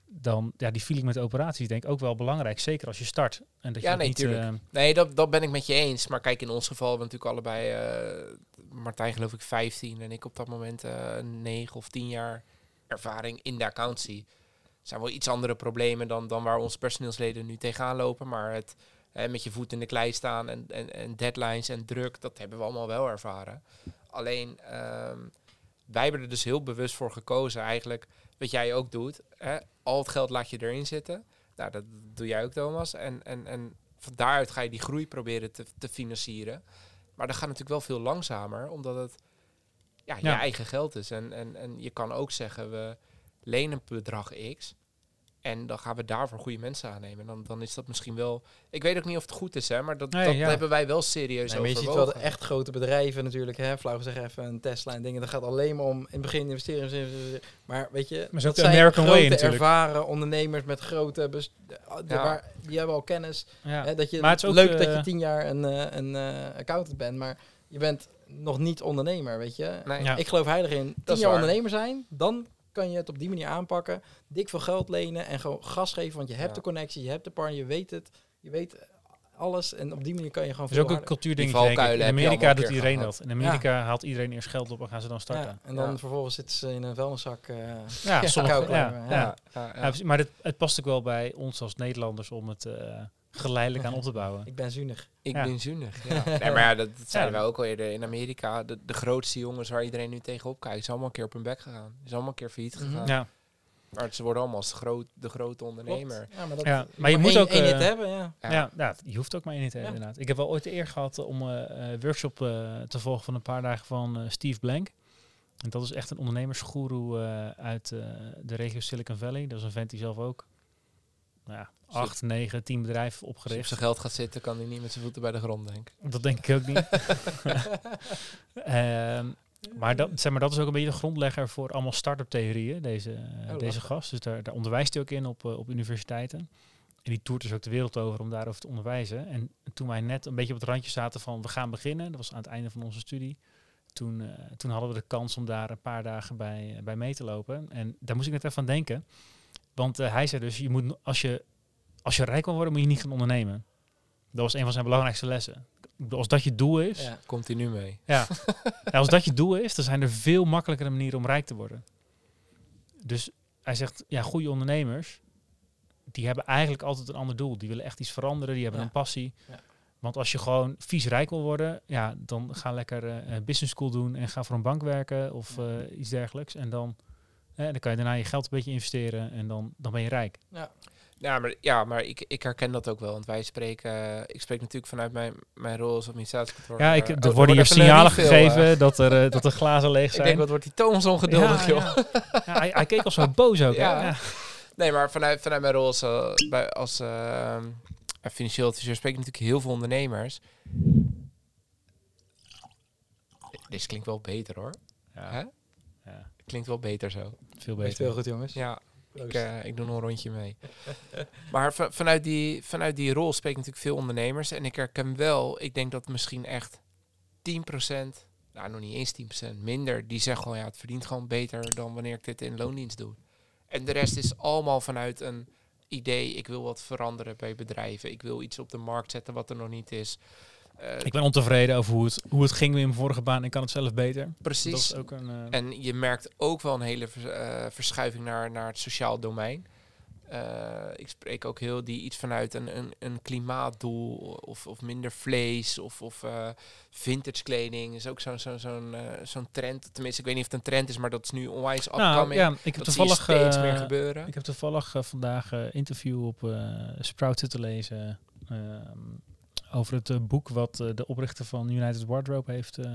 dan ja, die feeling met de operatie is denk ik ook wel belangrijk. Zeker als je start. En dat Ja, je het nee, niet, eh, Nee, dat, dat ben ik met je eens. Maar kijk, in ons geval hebben we natuurlijk allebei... eh, Martijn geloof ik 15 en ik op dat moment eh 9 of 10 jaar ervaring in de accountancy. zijn wel iets andere problemen dan, dan waar onze personeelsleden nu tegenaan lopen. Maar het hè, met je voet in de klei staan en, en, en deadlines en druk, dat hebben we allemaal wel ervaren. Alleen, ehm, wij hebben er dus heel bewust voor gekozen eigenlijk, wat jij ook doet. Hè, al het geld laat je erin zitten. Nou, dat doe jij ook, Thomas. En, en, en van daaruit ga je die groei proberen te, te financieren. Maar dat gaat natuurlijk wel veel langzamer, omdat het ja, je Ja. eigen geld is. En, en, en je kan ook zeggen, we lenen een bedrag X. En dan gaan we daarvoor goede mensen aannemen. Dan, dan is dat misschien wel... Ik weet ook niet of het goed is, hè, maar dat, Nee, dat ja. hebben wij wel serieus Nee, maar je ziet wel de echt grote bedrijven natuurlijk, hè, flauw gezegd even een Tesla en dingen. Dat gaat alleen maar om in het begin investeren. Maar weet je, Maar dat zijn American grote way natuurlijk. ervaren ondernemers met grote, bes- de- Ja. waar, die hebben al kennis. ja. Hè, dat je, Maar het is ook, leuk dat eh, je tien jaar een, eh, een eh, accountant bent, maar je bent nog niet ondernemer, weet je. Nee. Ja. Ik geloof heilig in, tien jaar waar. ondernemer zijn, dan kan je het op die manier aanpakken. Dik veel geld lenen en gewoon gas geven, want je hebt Ja. de connectie, je hebt de partner, je weet het. Je weet alles en op die manier kan je gewoon Dat is ook een harder- cultuurding. Die valkuilen In Amerika doet iedereen dat. In Amerika haalt iedereen eerst geld op en gaan ze dan starten. Ja, en dan Ja. vervolgens zitten ze in een vuilniszak. eh Ja, Ja, sommige, ja, blijven, ja. ja. Ja, ja, Ja, precies. maar het, het past ook wel bij ons als Nederlanders om het eh, geleidelijk aan op te bouwen. ik ben zuinig. Ik Ja. ben zuinig. Ja. nee, maar ja, dat, dat zeiden Ja. wij ook al eerder. In Amerika, de, de grootste jongens waar iedereen nu tegenop kijkt, zijn allemaal een keer op hun bek gegaan. Is allemaal een keer failliet Mhm. gegaan. Ja, Maar ze worden allemaal als de, groot, de grote ondernemer. Ja, maar, dat, Ja, maar je moet één- ook, één eh, hebben, ja. Ja. ja. Ja, je hoeft ook maar één te hebben Ja. inderdaad. Ik heb wel ooit de eer gehad om eh, eh, workshop te volgen van een paar dagen van eh, Steve Blank. En dat is echt een ondernemersgoeroe eh, uit de regio Silicon Valley. Dat is een vent die zelf ook nou ja, acht, negen, tien bedrijven Als hij op opgericht. zijn geld gaat zitten, kan hij niet met zijn voeten bij de grond, denk ik. Dat denk ik ook niet. Ehm, maar, dat, zeg maar dat is ook een beetje de grondlegger voor allemaal start-up theorieën, deze, eh, Oh, deze gast. Dus daar, daar onderwijst hij ook in op, eh, op universiteiten. En die toert dus ook de wereld over om daarover te onderwijzen. En toen wij net een beetje op het randje zaten van we gaan beginnen, dat was aan het einde van onze studie. Toen, eh, toen hadden we de kans om daar een paar dagen bij, bij mee te lopen. En daar moest ik net even aan denken. Want eh, hij zei dus, je moet, als, je, als je rijk wil worden, moet je niet gaan ondernemen. Dat was een van zijn belangrijkste lessen. Als dat je doel is, ja. Komt hij nu mee? ja. En als dat je doel is, dan zijn er veel makkelijkere manieren om rijk te worden. Dus hij zegt, ja, goede ondernemers, die hebben eigenlijk altijd een ander doel. Die willen echt iets veranderen, die hebben Ja. een passie. Ja. Want als je gewoon vies rijk wil worden, ja, dan ga lekker eh, eh, business school doen en ga voor een bank werken of iets dergelijks. En dan, eh, dan kan je daarna je geld een beetje investeren en dan, dan ben je rijk. Ja. Ja, maar, ja, maar ik, ik herken dat ook wel. Want wij spreken... eh, ik spreek natuurlijk vanuit mijn, mijn rol als administratiekantoor. Ja, ik, maar- er oh, worden hier even een signalen eh. gegeven dat, er, eh, dat de glazen leeg Ik zijn. denk, wat wordt die Thomas ongeduldig, Ja, joh. ja. Ja, hij, hij keek al zo boos ook. Ja. Ja. Nee, maar vanuit, vanuit mijn rol als, eh, bij, als eh, financieel adviseur spreek ik natuurlijk heel veel ondernemers. Dit klinkt wel beter hoor. Ja. Ja, Klinkt wel beter zo. veel Echt heel beter. goed, jongens. Ja, ik, eh, ik doe nog een rondje mee. maar va- vanuit, die, vanuit die rol spreek ik natuurlijk veel ondernemers. En ik herken wel, ik denk dat misschien echt 10%, nou nog niet eens 10%, minder, die zeggen gewoon ja, het verdient gewoon beter dan wanneer ik dit in loondienst doe. En de rest is allemaal vanuit een idee, ik wil wat veranderen bij bedrijven. Ik wil iets op de markt zetten wat er nog niet is. Eh, Ik ben ontevreden over hoe het, hoe het ging in mijn vorige baan. Ik kan het zelf beter. precies. Dat is ook een... eh, En je merkt ook wel een hele eh, verschuiving naar, naar het sociaal domein. Ik spreek ook heel die iets vanuit een, een, een klimaatdoel of, of minder vlees of, of vintage kleding is ook zo'n zo'n zo'n zo'n trend. Tenminste, ik weet niet of het een trend is, maar dat is nu onwijs nou, upcoming. ja, ik heb dat toevallig... steeds meer gebeuren. Ik heb toevallig vandaag een interview op Sprout zitten lezen ehm, over het eh, boek wat eh, de oprichter van United Wardrobe heeft eh,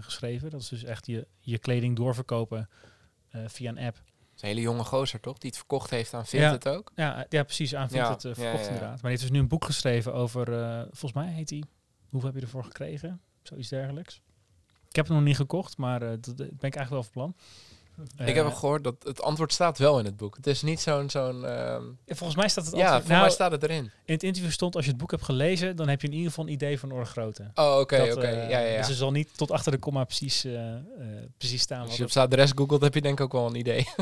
geschreven. Dat is dus echt je, je kleding doorverkopen via een app. Dat is een hele jonge gozer, toch? Die het verkocht heeft aan Ja. Vinted ook. Ja, ja precies. Aan Vinted ja, verkocht inderdaad. Maar die heeft dus nu een boek geschreven over, volgens mij heet hij, hoeveel heb je ervoor gekregen? Zoiets dergelijks. Ik heb het nog niet gekocht, maar dat ben ik eigenlijk wel van plan. Ik heb Eh, gehoord dat het antwoord staat wel in het boek. Het is niet zo'n... zo'n ehm, Volgens mij staat het ja, antwoord- voor nou, mij staat het erin. In het interview stond, als je het boek hebt gelezen, dan heb je in ieder geval een idee van orde grootte. Oh, oké, oké. eh, ja, ja, ja. Dus er zal niet tot achter de komma precies, eh, eh, precies staan. Als je op het- zijn adres googelt, heb je denk ik ook wel een idee.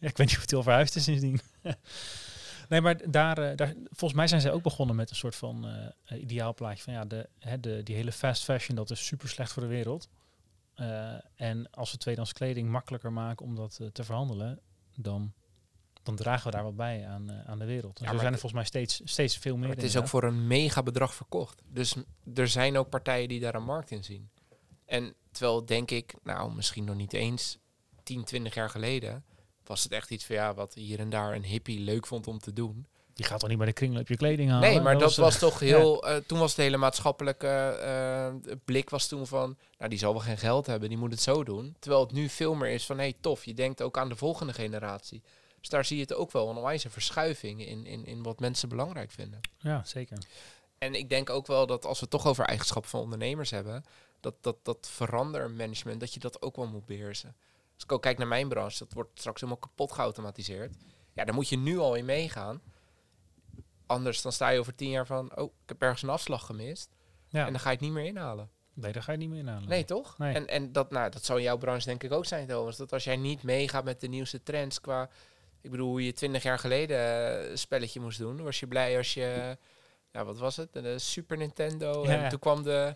ja, ik weet niet of het heel verhuisd is sindsdien. nee, maar daar, daar, volgens mij zijn ze ook begonnen met een soort van ideaalplaatje van ja, de, hè, de, die hele fast fashion, dat is super slecht voor de wereld. Eh, en als we tweedehands kleding makkelijker maken om dat eh, te verhandelen, dan, dan dragen we daar wat bij aan, eh, aan de wereld. En Ja, zo zijn er volgens mij steeds, steeds veel meer. Het is ook voor een mega bedrag verkocht. Dus er zijn ook partijen die daar een markt in zien. En terwijl denk ik, nou misschien nog niet eens 10, 20 jaar geleden, was het echt iets van ja, wat hier en daar een hippie leuk vond om te doen. Je gaat toch niet bij de kringloop je kleding halen? Nee, maar dat eh, was toch heel. eh, toen was de hele maatschappelijke eh, blik was toen van. Nou, die zal wel geen geld hebben, die moet het zo doen. Terwijl het nu veel meer is van hé, hey, tof, je denkt ook aan de volgende generatie. Dus daar zie je het ook wel een onwijze verschuiving in, in, in wat mensen belangrijk vinden. Ja, zeker. En ik denk ook wel dat als we het toch over eigenschappen van ondernemers hebben, dat dat, dat verandermanagement, dat je dat ook wel moet beheersen. Als ik ook kijk naar mijn branche, dat wordt straks helemaal kapot geautomatiseerd. Ja, daar moet je nu al in meegaan. Anders dan sta je over tien jaar van, oh, ik heb ergens een afslag gemist. Ja. En dan ga je het niet meer inhalen. Nee, daar ga je niet meer inhalen. Nee, toch? Nee. En, en dat, nou, dat zou in jouw branche denk ik ook zijn, Thomas. Dat als jij niet meegaat met de nieuwste trends qua... Ik bedoel, hoe je twintig jaar geleden eh, een spelletje moest doen. Was je blij als je... Ja, wat was het? De Super Nintendo. Ja, En toen kwam de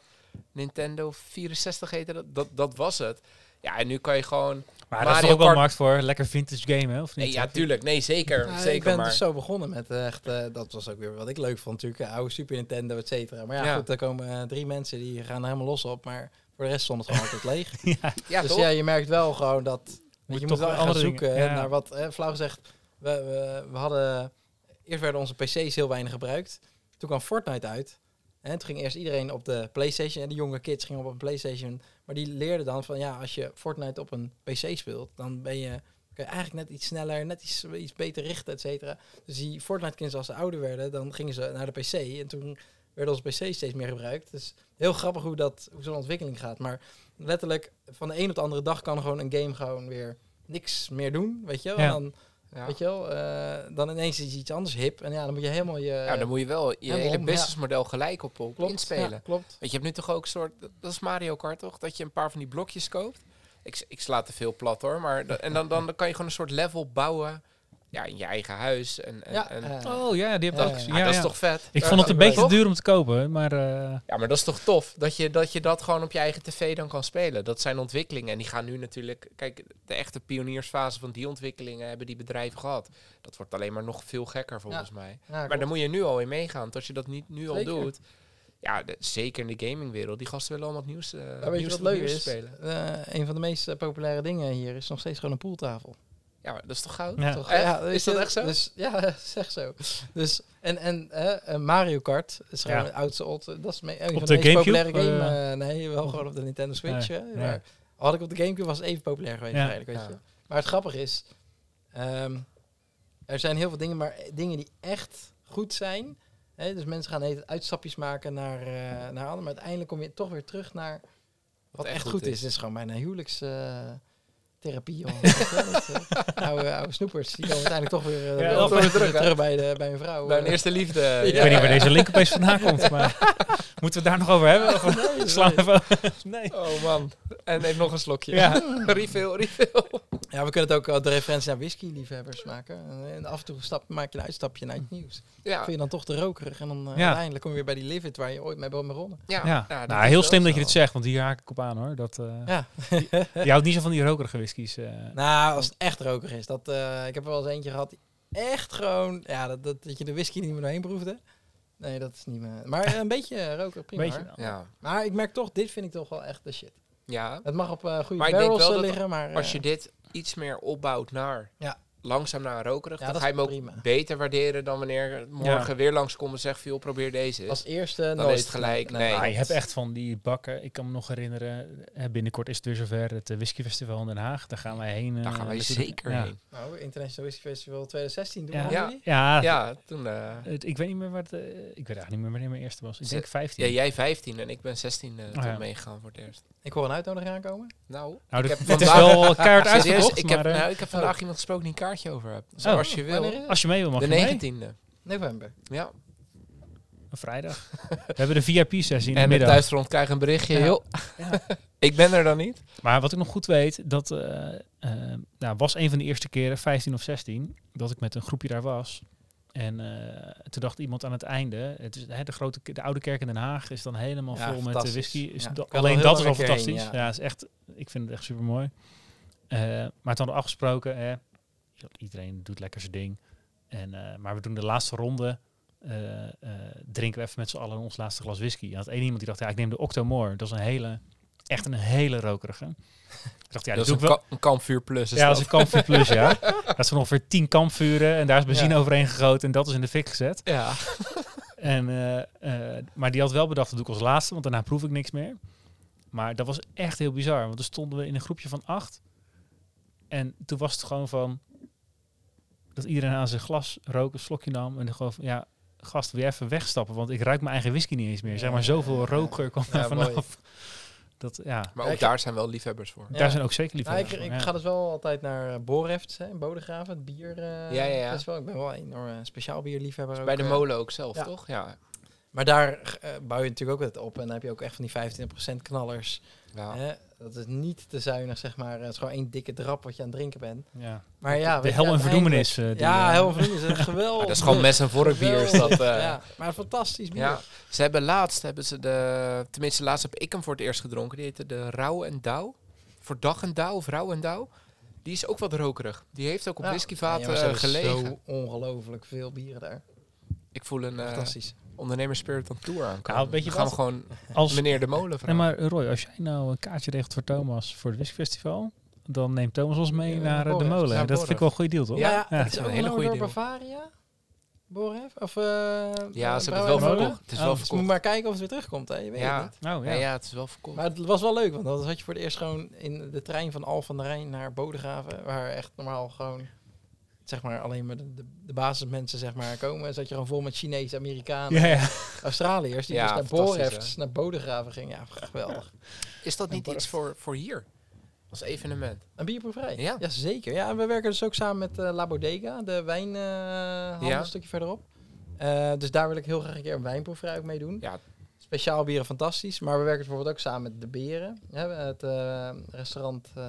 Nintendo 64 heette dat. dat. Dat was het. Ja, en nu kan je gewoon... Maar dat is Mario toch ook wel Kart- markt voor lekker vintage game, hè? Of niet? Nee, ja, tuurlijk. Nee, zeker. Ja, zeker ik ben maar... dus zo begonnen met eh, echt, eh, dat was ook weer wat ik leuk vond natuurlijk, eh, oude Super Nintendo, et cetera. Maar ja, Ja. goed, er komen eh, drie mensen die gaan er helemaal los op, maar voor de rest stond het gewoon altijd leeg. ja, ja, dus toch? ja, je merkt wel gewoon dat, je, Moet je toch moet wel gaan zoeken naar wat, eh, flauw gezegd, we, we, we hadden, eerst werden onze PC's heel weinig gebruikt. Toen kwam Fortnite uit. En toen ging eerst iedereen op de PlayStation. En de jonge kids gingen op een PlayStation. Maar die leerden dan van ja, als je Fortnite op een PC speelt, dan ben je, kun je eigenlijk net iets sneller, net iets, iets beter richten, et cetera. Dus die Fortnite-kids, als ze ouder werden, dan gingen ze naar de PC. En toen werd onze PC steeds meer gebruikt. Dus heel grappig hoe, dat, hoe zo'n ontwikkeling gaat. Maar letterlijk, van de een op de andere dag kan gewoon een game gewoon weer niks meer doen. Weet je wel? Ja. En dan, Ja. weet je wel, eh, dan ineens is iets anders hip. En ja, dan moet je helemaal je... Ja, dan moet je wel je hele ja. businessmodel gelijk op, op klopt, inspelen. ja, klopt. Weet je, je hebt nu toch ook een soort, dat is Mario Kart toch? Dat je een paar van die blokjes koopt. Ik, ik sla te veel plat hoor, maar en dan, dan kan je gewoon een soort level bouwen. Ja, in je eigen huis. En, en, Ja, en- eh, Oh ja, die heb ik Ja, ook ja. gezien. ja, Ja, dat is toch vet? Ik vond het een beetje duur om te kopen, maar eh, Ja, maar dat is toch tof dat je, dat je dat gewoon op je eigen tv dan kan spelen. Dat zijn ontwikkelingen. En die gaan nu natuurlijk. Kijk, de echte pioniersfase van die ontwikkelingen hebben die bedrijven gehad. Dat wordt alleen maar nog veel gekker volgens mij. ja, Maar daar moet je nu al in meegaan. Want als je dat niet nu al Zeker. doet. Ja, de- zeker in de gamingwereld. Die gasten willen allemaal het nieuws, weet je wat leuk is? spelen. Eh, een van de meest populaire dingen hier is nog steeds gewoon een pooltafel. Ja, maar dat is toch goud? ja. Toch? Weet Is dat echt zo? Dus, ja, is echt zo. Dus, en en eh, eh, Mario Kart is gewoon Ja. oudste old. Dat is een Op van de de, meest populaire game. eh, eh, nee, wel gewoon op de Nintendo Switch. Nee, hè. nee. Maar had ik op de Gamecube was het even populair geweest Ja. eigenlijk. Weet Ja. je. Maar het grappige is, ehm, er zijn heel veel dingen, maar dingen die echt goed zijn. Hè, dus mensen gaan heet het uitstapjes maken naar, eh naar anderen. Maar uiteindelijk kom je toch weer terug naar wat, echt goed is. Dit is gewoon mijn huwelijks... therapie, eh, oude, oude snoepers, die komen uiteindelijk toch weer, eh, Ja, wel dat weer weer terug, terug, bij, de, bij een vrouw. Bij een eh. eerste liefde. Ik weet niet waar deze link opeens vandaan komt, maar moeten we het daar nog over hebben? Of Nee, slaan nee. even... Nee. Oh man. En neem nog een slokje. Ja. refill, refill. Ja, we kunnen het ook eh, de referentie naar whisky-liefhebbers maken. En af en toe stap, maak je een uitstapje naar het nieuws. Ja, Vind je dan toch te rokerig en dan eh, Ja. uiteindelijk kom je weer bij die livid waar je ooit mee bent begonnen. ja. Ja, nou, heel slim dat je dit zegt, want hier haak ik op aan hoor. Dat, eh Ja. Je houdt niet zo van die rokerige whiskies. eh. Nou, als het echt rokerig is. Dat, eh, ik heb er wel eens eentje gehad die echt gewoon... Ja, dat, dat, dat je de whisky niet meer doorheen proefde. Nee, dat is niet meer... Maar eh, een beetje rokerig, prima. Beetje hoor. wel. Ja. Maar ik merk toch, dit vind ik toch wel echt de shit. ja, Het mag op eh goede Maar barrels eh, dat liggen, maar... als eh, je dit iets meer opbouwt naar Ja. Langzaam naar een rokerig, Ja, dan dat ga je hem ook prima. beter waarderen dan wanneer morgen weer langskomt en zegt, joh, probeer deze eens. als eerste Dan nooit. is het gelijk, nee. Ah, je hebt echt van die bakken. Ik kan me nog herinneren, eh, binnenkort is het weer zover. Het eh, whiskyfestival in Den Haag. Daar gaan wij heen. Daar eh, gaan wij natuurlijk. zeker ja. heen. Nou, International Whisky Festival 2016 doen Ja. we Ja. jullie? Ja, Ja, toen... eh, het- ik weet niet meer wat. eh, ik weet eigenlijk niet meer wanneer mijn eerste was. Ik denk 15. ja, jij 15 en ik ben 16 eh, toen ja. meegegaan voor het eerst. Ik hoor een uitnodiging aankomen. Nou, nou, ik heb het is vandaag- wel serieus, uitverkocht. ik heb, eh, nou, ik heb vandaag iemand gesproken die een over hebt. Dus Oh. als je wil, als je mee wil, mag de je mee. 19e. November. Ja. Een vrijdag. We hebben de VIP-sessie in de En de middag. thuisfront krijgen een berichtje. Ja. Joh, Ja. ik ben er dan niet. Maar wat ik nog goed weet, dat eh, eh, nou, was een van de eerste keren, 15 of 16, dat ik met een groepje daar was. En eh, toen dacht iemand aan het einde, het is, hè, de, grote, de oude kerk in Den Haag is dan helemaal Ja, vol met de whisky. Is da- alleen al dat is al fantastisch. heen, ja. ja. is echt, ik vind het echt super mooi. maar toen hadden we afgesproken, hè, iedereen doet lekker zijn ding. En, eh, maar we doen de laatste ronde. eh, eh, drinken we even met z'n allen ons laatste glas whisky. En had één iemand die dacht, ja, ik neem de Octomore. Dat is een hele, echt een hele rokerige. Ik dacht, ja, dat is een, ik wel. ka- een kampvuur plus. Ja, dat dat. is een kampvuur plus, ja. Dat zijn ongeveer tien kampvuren en daar is benzine Ja. overheen gegoten en dat is in de fik gezet. ja. En, maar die had wel bedacht, dat doe ik als laatste, want daarna proef ik niks meer. Maar dat was echt heel bizar, want toen stonden we in een groepje van acht. En toen was het gewoon van, dat iedereen aan zijn glas rook, een slokje nam en dan gewoon van, ja, gast, wil je even wegstappen, want ik ruik mijn eigen whisky niet eens meer. Zeg maar, zoveel rookgeur kwam Ja, daar mooi. vanaf. Dat, ja, Maar ook ik- daar zijn wel liefhebbers voor. Ja. daar zijn ook zeker Nou, liefhebbers ik, voor, ik ja. ga dus wel altijd naar uh, Borefts hè, in Bodegraven, het bier. eh, Ja, ja, ja. festival. Ik ben wel een enorme speciaal bierliefhebber. Bij ook, de eh. molen ook zelf, ja. toch? Ja. Maar daar eh, bouw je natuurlijk ook het op. En dan heb je ook echt van die 25% knallers. ja. Hè? Dat is niet te zuinig, zeg maar. Het is gewoon één dikke drap wat je aan het drinken bent. ja. Maar ja, de weet je, hel en verdoemenis. eh, die, ja, eh, hel en verdoemenis geweldig. Maar dat is gewoon mes en vork bier. Is dat, eh, ja, maar fantastisch bier. Ja, ze hebben laatst, hebben ze de, tenminste laatst heb ik hem voor het eerst gedronken. Die heette de Rauw en Douw. Voor dag en Douw of Rauw en Douw. Die is ook wat rokerig. Die heeft ook op Ja. whiskyvaten Ja, eh, gelegen. zo ongelooflijk veel bieren daar. Ik voel een eh Fantastisch. Ondernemer spirit on tour aankomen. Nou, weet je We gaan wat? gewoon als, meneer de molen Nee, vragen. maar Roy, als jij nou een kaartje regelt voor Thomas voor het Whiskyfestival, dan neemt Thomas ons mee Ja, naar eh, de molen. Naar dat vind ik wel een goede deal, toch? Ja, Ja, ja. het is een ook hele hele goede door deal. Bavaria. Boref? Of, eh, ja, ze hebben het wel verkocht. Het is Oh, wel Dus we verkocht. maar kijken of het weer terugkomt. Hè? Je weet Ja. het niet. Oh, Ja. ja. ja, het is wel verkocht. Maar het was wel leuk, want dan had je voor het eerst gewoon in de trein van Al van der Rijn naar Bodegraven, waar echt normaal gewoon zeg maar alleen maar de, de, de basismensen zeg maar komen, zat je gewoon vol met Chinezen, Amerikanen, Ja, ja. Australiërs die Ja, dus naar fantastisch, Borefts, naar Bodegraven gingen. Ja, geweldig. Is dat En niet Borf. iets voor, voor hier? Als evenement. Een bierproeverij. Ja. Ja, zeker. Ja, en we werken dus ook samen met eh, La Bodega, de wijnhandel Ja. een stukje verderop. Eh, dus daar wil ik heel graag een keer een wijnproeverij ook mee doen. Ja, speciaal bieren fantastisch. Maar we werken bijvoorbeeld ook samen met De Beren. Ja, het eh, restaurant, eh,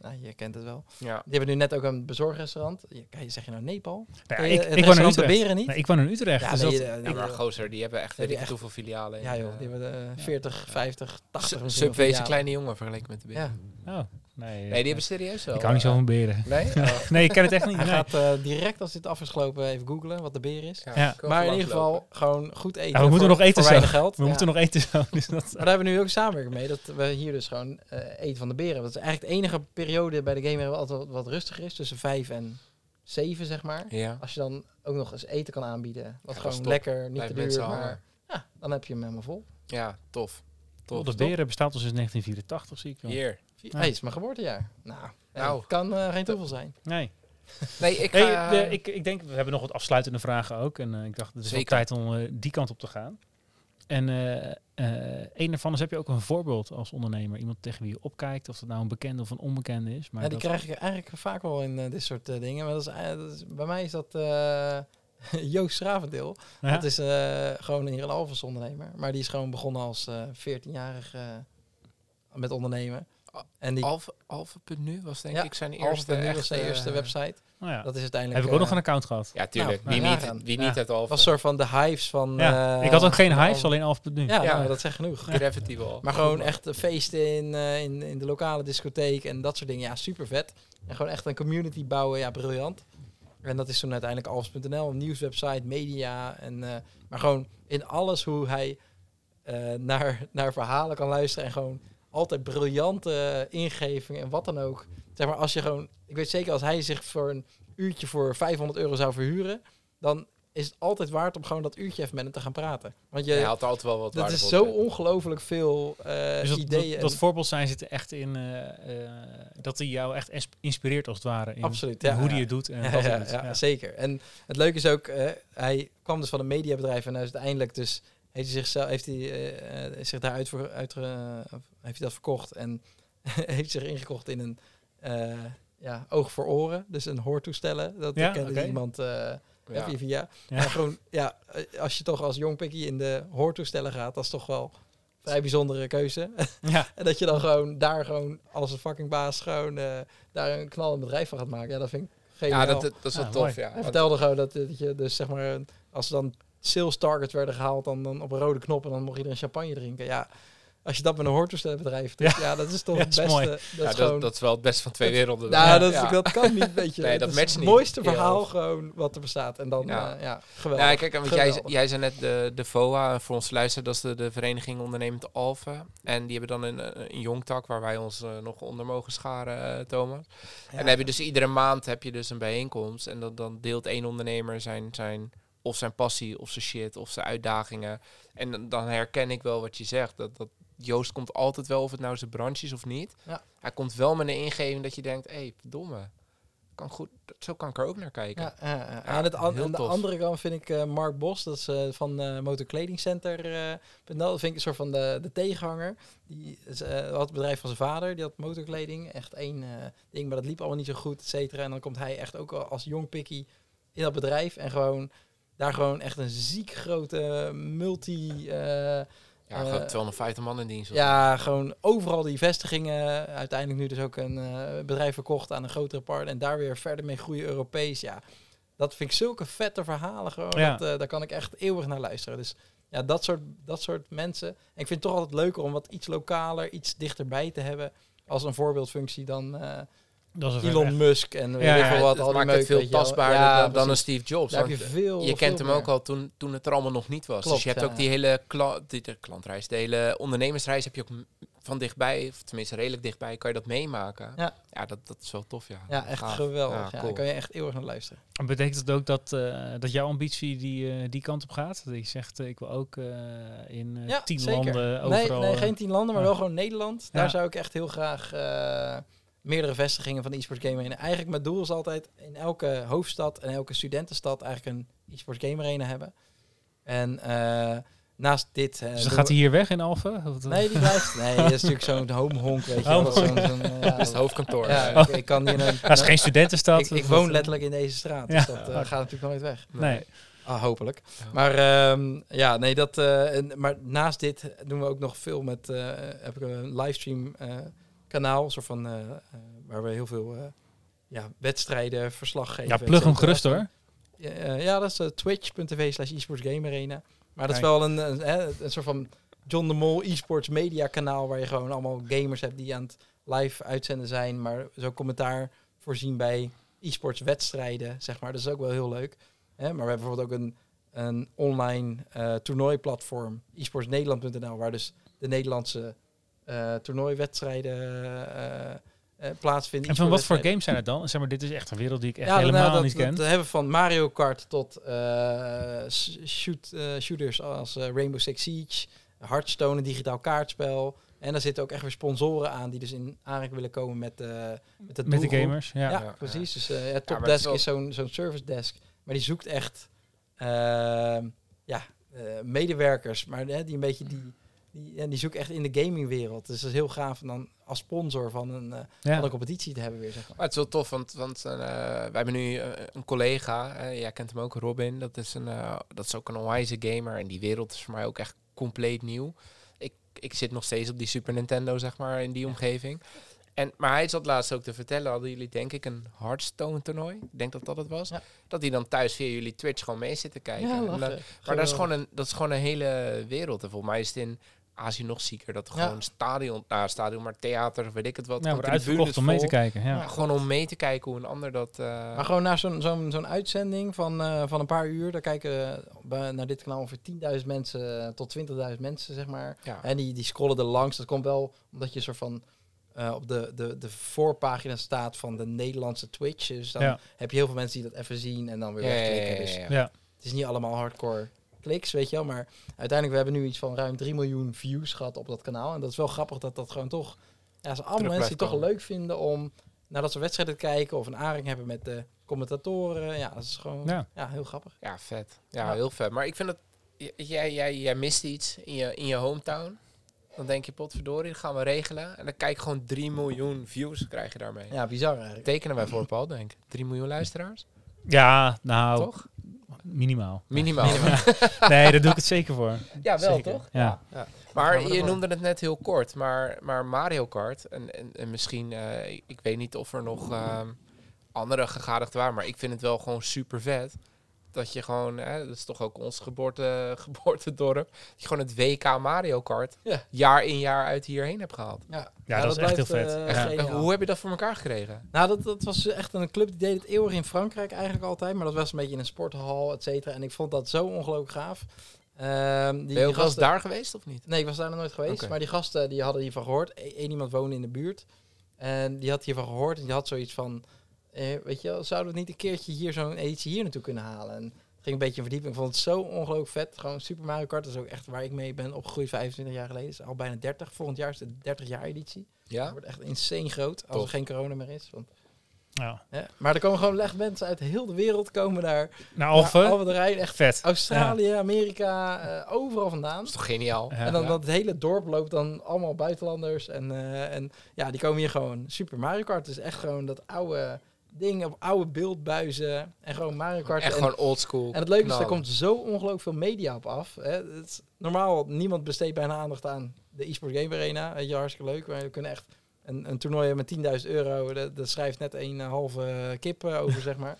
nou, je kent het wel. Ja. Die hebben nu net ook een bezorgrestaurant. Je, kan je, zeg je nou Nepal? Ja, je ik, het ik woon in restaurant De Utrecht. Beren niet? Nee, ik woon in Utrecht. Ja, dus nee, dat- eh, maar gozer, die hebben echt weet die ik echt- hoeveel filialen. in, ja joh, eh, die hebben eh, 40, 50, 80 Sub- misschien wel Subway is een filialen. kleine jongen vergeleken met de beer. Ja, oh, nee, Nee, die hebben serieus wel. ik hou niet zo eh, van beren. Nee? Oh, Nee, ik ken het echt niet. hij nee. gaat eh, direct als dit af is gelopen even googlen wat De Beer is. ja, Maar in ieder geval gewoon goed eten. We moeten voor- nog eten voor zo. geld. We Ja. moeten nog eten zo. Dus dat, Maar daar hebben we nu ook samenwerking mee. Dat we hier dus gewoon eh, eten van de beren. Dat is eigenlijk de enige periode bij de game waar altijd wat, rustiger is. Tussen vijf en zeven, zeg maar. Ja. Als je dan ook nog eens eten kan aanbieden. Wat gewoon lekker, niet te duur. Maar ja, dan heb je hem helemaal vol. ja, tof. Tof. de beren bestaat al sinds 1984, zie ik wel. Hier. Hey, is mijn geboortejaar. Nou, Nou. nou. kan eh, geen toeval zijn. Nee. Nee, ik Hey, ga... de- ik, ik denk, we hebben nog wat afsluitende vragen ook. En eh, ik dacht, het is wel tijd om eh, die kant op te gaan. En een daarvan is, heb je ook een voorbeeld als ondernemer? Iemand tegen wie je opkijkt, of dat nou een bekende of een onbekende is. Maar Ja, die dat- krijg ik eigenlijk vaak wel in dit soort dingen. Maar dat is, dat is- bij mij is dat Joost Stravendeel. Ja? Dat is gewoon een Alphas ondernemer. Maar die is gewoon begonnen als eh 14-jarig met ondernemen. En die Alpha, Alpha.nu was denk Ja, ik zijn eerste, was eerste eh, website. Nou ja. Dat is uiteindelijk... heb ik ook nog eh, een account gehad. Ja, tuurlijk. Nou, wie niet, wie Ja. niet uit Alpha? was een soort van de hives van... Ja, eh, ik had ook geen hives, alleen Alpha.nu. Ja, Ja. nou, dat zegt genoeg. Gravity wel. Maar gewoon echt feesten in, eh, in, in de lokale discotheek en dat soort dingen. Ja, super vet. En gewoon echt een community bouwen, ja, briljant. En dat is toen uiteindelijk alfs.nl, een nieuwswebsite, media. En, eh, maar gewoon in alles hoe hij eh, naar, naar verhalen kan luisteren. En gewoon altijd briljante ingevingen en wat dan ook. Zeg maar, als je gewoon... Ik weet zeker, als hij zich voor een uurtje voor 500 euro zou verhuren... dan is het altijd waard om gewoon dat uurtje even met hem te gaan praten. Want je, Hij had altijd wel wat dat is zo ongelooflijk veel eh, Dus dat, ideeën. dat, dat voorbeeld zijn zit er echt in eh, eh, dat hij jou echt ins- inspireert als het ware. In, Absoluut, in ja, hoe ja. hij het doet en ja, wat hij ja, doet. ja, Ja. zeker. En het leuke is ook, eh, hij kwam dus van een mediabedrijf en hij is uiteindelijk dus heeft hij zichzelf heeft hij eh, eh, zich daaruit voor uit heeft hij dat verkocht en heeft zich ingekocht in een eh, ja, oog voor oren, dus een hoortoestellen. Dat Ja, kende oké. iemand eh Ja. via via. Ja. En gewoon ja, als je toch als jong pikkie in de hoortoestellen gaat, dat is toch wel een vrij bijzondere keuze. Ja. En dat je dan gewoon daar gewoon als een fucking baas gewoon eh, daar een knallend bedrijf van gaat maken. Ja, dat vind ik geniaal. Ja, dat, dat is wel Ja, tof, mooi. ja. Vertelde gewoon dat, dat je dus zeg maar, als dan sales targets werden gehaald, dan, dan op een rode knop en dan mocht iedereen champagne drinken. Ja, als je dat met een hoortoestellenbedrijf doet, ja. dat is toch Ja, het beste. mooi. Dat ja, is dat, gewoon... dat is wel het beste van twee werelden. nou, Ja. dat, is- Ja. dat kan niet, weet je. Nee, dat matcht het mooiste Ja. verhaal gewoon wat er bestaat. En dan, Ja. ja, ja geweldig. Ja, kijk, want jij, Geweldig. jij zei net de, de VOA, voor ons luisteren, dat is de, de Vereniging Ondernemend Alphen. En die hebben dan een, een jongtak waar wij ons eh, nog onder mogen scharen, eh, Thomas. En dan heb je dus iedere maand heb je dus een bijeenkomst. En dan, dan deelt één ondernemer zijn, zijn, of zijn passie, of zijn shit, of zijn uitdagingen. En dan, dan herken ik wel wat je zegt. Dat, dat Joost komt altijd wel, of het nou zijn branche is of niet. Ja. Hij komt wel met een ingeving dat je denkt, hé, hey, verdomme. Kan goed, zo kan ik er ook naar kijken. Ja, ja, ja. Ja, aan, het, an- heel aan de andere kant vind ik eh, Mark Bos, dat is eh, van eh Motorkledingcenter. eh, .nl, dat vind ik een soort van de, de tegenhanger. Die is, had het bedrijf van zijn vader, die had motorkleding. Echt één eh, ding, maar dat liep allemaal niet zo goed, et cetera. En dan komt hij echt ook al als jong pikkie in dat bedrijf. En gewoon daar gewoon echt een ziek grote multi... eh, Ja, Eh, gewoon 250 man in dienst. ja, gewoon overal die vestigingen. Uiteindelijk nu dus ook een eh, bedrijf verkocht aan een grotere partner. En daar weer verder mee groeien Europees. Ja, dat vind ik zulke vette verhalen gewoon. Ja. Dat, eh, daar kan ik echt eeuwig naar luisteren. Dus ja, dat soort, dat soort mensen. En ik vind het toch altijd leuker om wat iets lokaler, iets dichterbij te hebben. Als een voorbeeldfunctie dan eh, Dat is een Elon Musk en weet Ja, ik ja, veel Ja, wat. het al die maakt het veel tastbaarder Ja, dan, dan een. Steve Jobs. Heb je veel je veel kent hem ook al toen, toen het er allemaal nog niet was. Klopt, dus je hebt ja. ook die hele kla die, de klantreis, de hele ondernemersreis heb je ook van dichtbij, of tenminste redelijk dichtbij, kan je dat meemaken. Ja. ja dat, dat is wel tof, ja. Ja, echt Gaaf. geweldig. Ja, Ja, cool. daar kan je echt eeuwig naar luisteren. En Betekent het ook dat, eh, dat jouw ambitie die, eh, die kant op gaat? Dat je zegt, eh, ik wil ook eh, in Ja, tien zeker. landen Nee, overal... nee, eh, geen tien landen, maar ja. wel gewoon Nederland. Daar Ja. zou ik echt heel graag eh, meerdere vestigingen van de e-sports game arena. Eigenlijk mijn doel is altijd in elke hoofdstad en elke studentenstad eigenlijk een e-sports game arena hebben. En eh, naast dit... eh, dus dan gaat hij hier weg in Alphen? Of- Nee, die blijft... Nee, dat is natuurlijk zo'n home honk, weet je. Dat zo'n- zo'n, eh, ja, Dat is het hoofdkantoor. ja, Ja. ik, ik kan hier een, Dat is geen studentenstad. ik, ik of woon letterlijk in deze straat, Ja. dus dat gaat natuurlijk nooit weg. Nee. Ah, hopelijk. Maar ehm, ja, nee, dat. eh, en, maar naast dit doen we ook nog veel met. eh heb ik een livestream eh, kanaal, soort van eh, eh, waar we heel veel eh, ja, wedstrijden, verslag geven. Ja, plug hem gerust hoor. Ja, ja, dat is twitch.tv slash esports game arena. Maar dat is wel een, een, een soort van John de Mol esports media kanaal waar je gewoon allemaal gamers hebt die aan het live uitzenden zijn, maar zo commentaar voorzien bij esports wedstrijden, zeg maar. Dat is ook wel heel leuk. Hè? Maar we hebben bijvoorbeeld ook een, een online eh toernooiplatform, esportsnederland.nl, waar dus de Nederlandse toernooiwedstrijden eh, eh, plaatsvinden. En van wat voor games zijn het dan? Zeg maar, dit is echt een wereld die ik echt Ja, helemaal nou, dat, niet ken. Dat hebben we van Mario Kart tot eh, shoot, eh, shooters als eh, Rainbow Six Siege, Hearthstone, een digitaal kaartspel. En daar zitten ook echt weer sponsoren aan die dus in aanraking willen komen met, eh met, de Met de doelgroep. gamers, ja. Ja, Ja, precies. Dus eh ja, Topdesk is zo'n zo'n service desk. Maar die zoekt echt ehm, ja, eh, medewerkers, maar hè, die een beetje die, die, en die zoeken echt in de gamingwereld. Dus dat is heel gaaf om dan als sponsor van een, eh, Ja. van een competitie te hebben weer. Zeg maar. Maar het is wel tof, want, want eh, wij hebben nu eh, een collega, jij kent hem ook, Robin. Dat is, een, eh, dat is ook een onwijze gamer en die wereld is voor mij ook echt compleet nieuw. Ik, ik zit nog steeds op die Super Nintendo, zeg maar, in die omgeving. En, maar hij zat laatst ook te vertellen, hadden jullie denk ik een Hearthstone toernooi? Ik denk dat dat het was. Ja. Dat hij dan thuis via jullie Twitch gewoon mee zit te kijken. Ja, dan- maar dat is, gewoon een, dat is gewoon een hele wereld. En volgens mij is het in Azië nog zieker. Dat er Ja. gewoon stadion, nou stadion, maar theater, of weet ik het wat. Ja, wordt uitverkocht om mee te kijken. Ja. Ja. Gewoon om mee te kijken hoe een ander dat... eh, Maar gewoon naar zo'n zo'n zo'n uitzending van, eh, van een paar uur, daar kijken eh, bij- naar dit kanaal ongeveer 10.000 mensen tot 20.000 mensen, zeg maar. ja. En die, die scrollen er langs. Dat komt wel omdat je soort van eh, op de, de, de voorpagina staat van de Nederlandse Twitch. Dus dan Ja. heb je heel veel mensen die dat even zien en dan weer wegklikken. ja, Dus. Ja. het is niet allemaal hardcore kliks, weet je wel. Maar uiteindelijk, we hebben nu iets van ruim 3 miljoen views gehad op dat kanaal. En dat is wel grappig dat dat gewoon toch... Ja, zijn allemaal mensen die het toch leuk vinden om naar dat soort wedstrijden te kijken. Of een aanraking hebben met de commentatoren. Ja, dat is gewoon Ja. ja. heel grappig. Ja, vet. Ja, Ja. heel vet. Maar ik vind dat... Jij, jij, jij mist iets in je, in je hometown. Dan denk je, potverdorie, dat gaan we regelen. En dan kijk je gewoon 3 miljoen views krijg je daarmee. Ja, bizar eigenlijk. Tekenen wij voor Paul, denk ik. 3 miljoen luisteraars, Ja, nou, toch? Minimaal. Minimaal. Nee, daar doe ik het zeker voor. Ja, wel Zeker. toch? Ja. Gaan Maar je ervoor. noemde het net heel kort, maar, maar Mario Kart, en, en, en misschien, eh, ik, weet niet of er nog ehm, andere gegadigden waren, maar ik vind het wel gewoon super vet. Dat je gewoon, hè, dat is toch ook ons geboorte, geboortedorp, dat je gewoon het WK Mario Kart Ja. jaar in jaar uit hierheen hebt gehaald. Ja, Ja, dat is echt heel vet. eh, Ja. Hoe heb je dat voor elkaar gekregen? Nou, dat, dat was echt een club die deed het eeuwig in Frankrijk eigenlijk altijd. Maar dat was een beetje in een sporthal, et cetera. En ik vond dat zo ongelooflijk gaaf. Ehm, die, Ben je ook wel eens gasten- daar geweest of niet? Nee, ik was daar nog nooit geweest. Maar die gasten die hadden hiervan gehoord. Eén iemand woonde in de buurt. En die had hiervan gehoord. En die had zoiets van... Eh, weet je wel, zouden we niet een keertje hier zo'n editie hier naartoe kunnen halen? En het ging een beetje een verdieping. Ik vond het zo ongelooflijk vet. Gewoon Super Mario Kart. Dat is ook echt waar ik mee ben opgegroeid 25 jaar geleden. is al bijna 30. Volgend jaar is de 30 jaar editie. Dat Ja? wordt echt insane groot. Als Tof. er geen corona meer is. Want, Ja. hè. Maar er komen gewoon echt mensen uit heel de wereld komen daar. Nou, Naar Alphen, Alphen de Rijn. Echt vet. Australië, Amerika, eh, overal vandaan. Dat is toch geniaal? Ja. En dan dat het hele dorp loopt dan allemaal buitenlanders. En, eh, en ja, die komen hier gewoon Super Mario Kart. Dus echt gewoon dat oude ding op oude beeldbuizen. En gewoon Mario Kart. Echt en, gewoon oldschool. en het leuke is, er komt zo ongelooflijk veel media op af. Hè. Het is, normaal, niemand besteedt bijna aandacht aan de eSports Game Arena. Weet je, hartstikke leuk. Maar we kunnen echt een, een toernooi met 10.000 euro. Dat, dat schrijft net een eh, halve kip eh, over, zeg maar.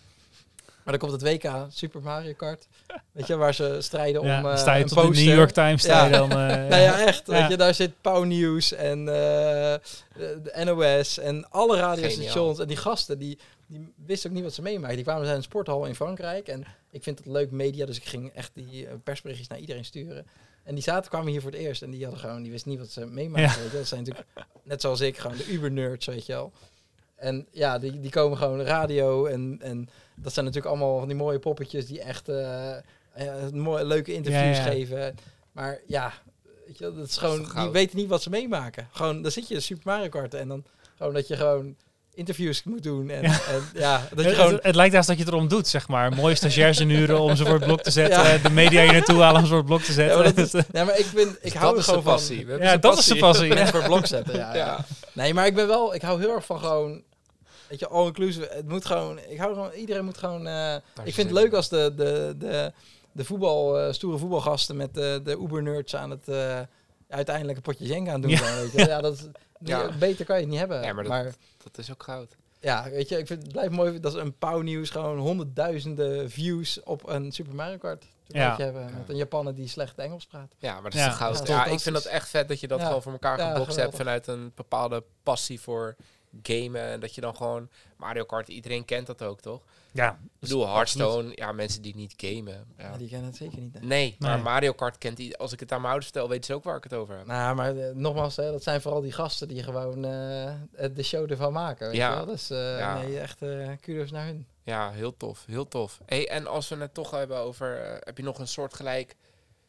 Maar dan komt het WK Super Mario Kart. Weet je, waar ze strijden Ja, om eh, sta je tot de. New York Times. Ja. dan, eh, Nou ja, echt. Ja. Weet je, daar zit Pauw Nieuws en eh, de, de NOS en alle radiostations. Geniaal. En die gasten, die, die wisten ook niet wat ze meemaakten. Die kwamen zijn een sporthal in Frankrijk. En ik vind het leuk media, dus ik ging echt die eh, persberichtjes naar iedereen sturen. En die zaten, kwamen hier voor het eerst en die hadden gewoon, die wisten niet wat ze meemaakten. Ja. Dat zijn natuurlijk, net zoals ik, gewoon de uber-nerds, weet je wel. En ja, die, die komen gewoon radio en, en dat zijn natuurlijk allemaal van die mooie poppetjes die echt eh, eh, mooie, leuke interviews Ja, ja. geven. Maar ja, weet je, wel, dat is gewoon, toch die goud? weten niet wat ze meemaken. Gewoon, dan zit je in Super Mario Kart en dan gewoon dat je gewoon interviews moet doen. En ja, en, ja dat je Het, gewoon... het, het lijkt haast dat je het erom doet, zeg maar. Mooie stagiairsuren om ze voor het blok te zetten. Ja. De media hier naartoe halen om ze voor het blok te zetten. Ja, maar dat is- Ja, maar ik, vind, ik hou dat er gewoon van passie. We hebben Ja, dat is de passie. mensen voor het blok zetten. Ja, ja. Ja. Nee, maar ik ben wel, ik hou heel erg van gewoon weet je, all inclusive. Het moet gewoon, ik hou gewoon, iedereen moet gewoon. eh, ik vind het leuk als de, de, de, de voetbal, eh, stoere voetbalgasten met de, de Uber-nerds aan het eh, uiteindelijk een potje Jenga aan doen. Weet je. ja, dat is, Ja. Beter kan je het niet hebben. Ja, maar maar, dat- is ook goud. ja, weet je, ik vind het blijft mooi dat is een Pauw Nieuws gewoon honderdduizenden views op een Super Mario Kart toernooitje hebben. Met een Japaner die slecht Engels praat. Ja, maar dat is Ja. toch goud. Ja, Ja, ik vind dat echt vet dat je dat Ja. gewoon voor elkaar Ja, gebokst hebt vanuit een bepaalde passie voor gamen. En dat je dan gewoon Mario Kart, iedereen kent dat ook, toch? Ja, Ik bedoel, Hearthstone, ja, mensen die niet gamen. Ja. Ja, die kennen het zeker niet. hè. Nee, maar Nee. Mario Kart kent die. Als ik het aan mijn ouders vertel, weten ze ook waar ik het over heb. Nou, maar eh, nogmaals, hè, dat zijn vooral die gasten die gewoon eh, de show ervan maken. Weet Ja. je wel? Dus eh, Ja. nee, echt eh kudos naar hun. Ja, heel tof, heel tof. Hey, en als we het toch hebben over, eh, heb je nog een soort gelijk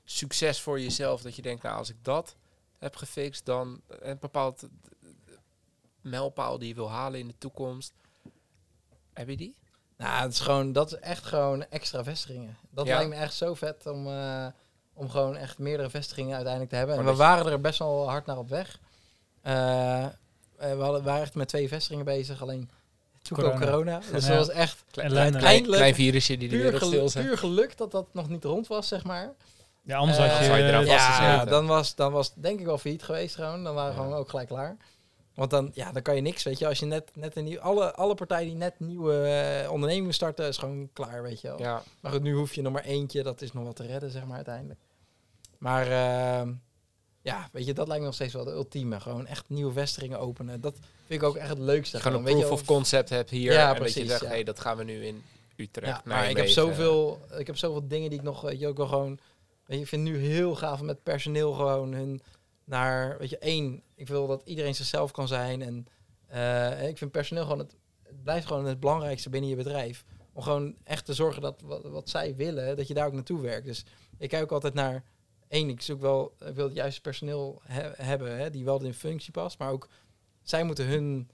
succes voor jezelf dat je denkt, nou, als ik dat heb gefixt, dan een bepaald mijlpaal die je wil halen in de toekomst. Heb je die? Nou, het is gewoon, dat is echt gewoon extra vestigingen. Dat Ja. lijkt me echt zo vet om, eh, om gewoon echt meerdere vestigingen uiteindelijk te hebben. En we waren er best wel hard naar op weg. Eh, eh, we hadden, waren echt met twee vestigingen bezig, alleen toen kwam Corona. corona. Dus Ja. dat was echt Klein, klein, Eindelijk klein virusje die de puur, wereld stil zet. puur geluk dat dat nog niet rond was, zeg maar. ja anders had je... zou je eraan vast- ja, vastgezeten. dan was, dan was het denk ik wel failliet geweest gewoon. Dan waren we Ja. gewoon ook gelijk klaar. Want dan, ja, dan kan je niks, weet je. Als je net, net een nieuw... Alle, alle partijen die net nieuwe eh, ondernemingen starten, is gewoon klaar, weet je wel. Ja, Maar goed, nu hoef je nog maar eentje. Dat is nog wat te redden, zeg maar, uiteindelijk. Maar ehm, ja, weet je, dat lijkt me nog steeds wel de ultieme. Gewoon echt nieuwe vestigingen openen. Dat vind ik ook echt het leukste. gewoon een weet proof je of concept hebt hier. Ja, en dat je zegt, ja. hey, dat gaan we nu in Utrecht. Ja, maar ik heb, zoveel, ik heb zoveel dingen die ik nog, weet je, ook wel gewoon... Weet je, ik vind nu heel gaaf met personeel gewoon hun naar... Weet je, één, ik wil dat iedereen zichzelf kan zijn. En eh, ik vind personeel gewoon... Het, het blijft gewoon het belangrijkste binnen je bedrijf. Om gewoon echt te zorgen dat wat, zij willen, dat je daar ook naartoe werkt. Dus ik kijk ook altijd naar... één, ik zoek wel, ik wil het juiste personeel he- hebben, hè, die wel in functie past. Maar ook, zij moeten hun...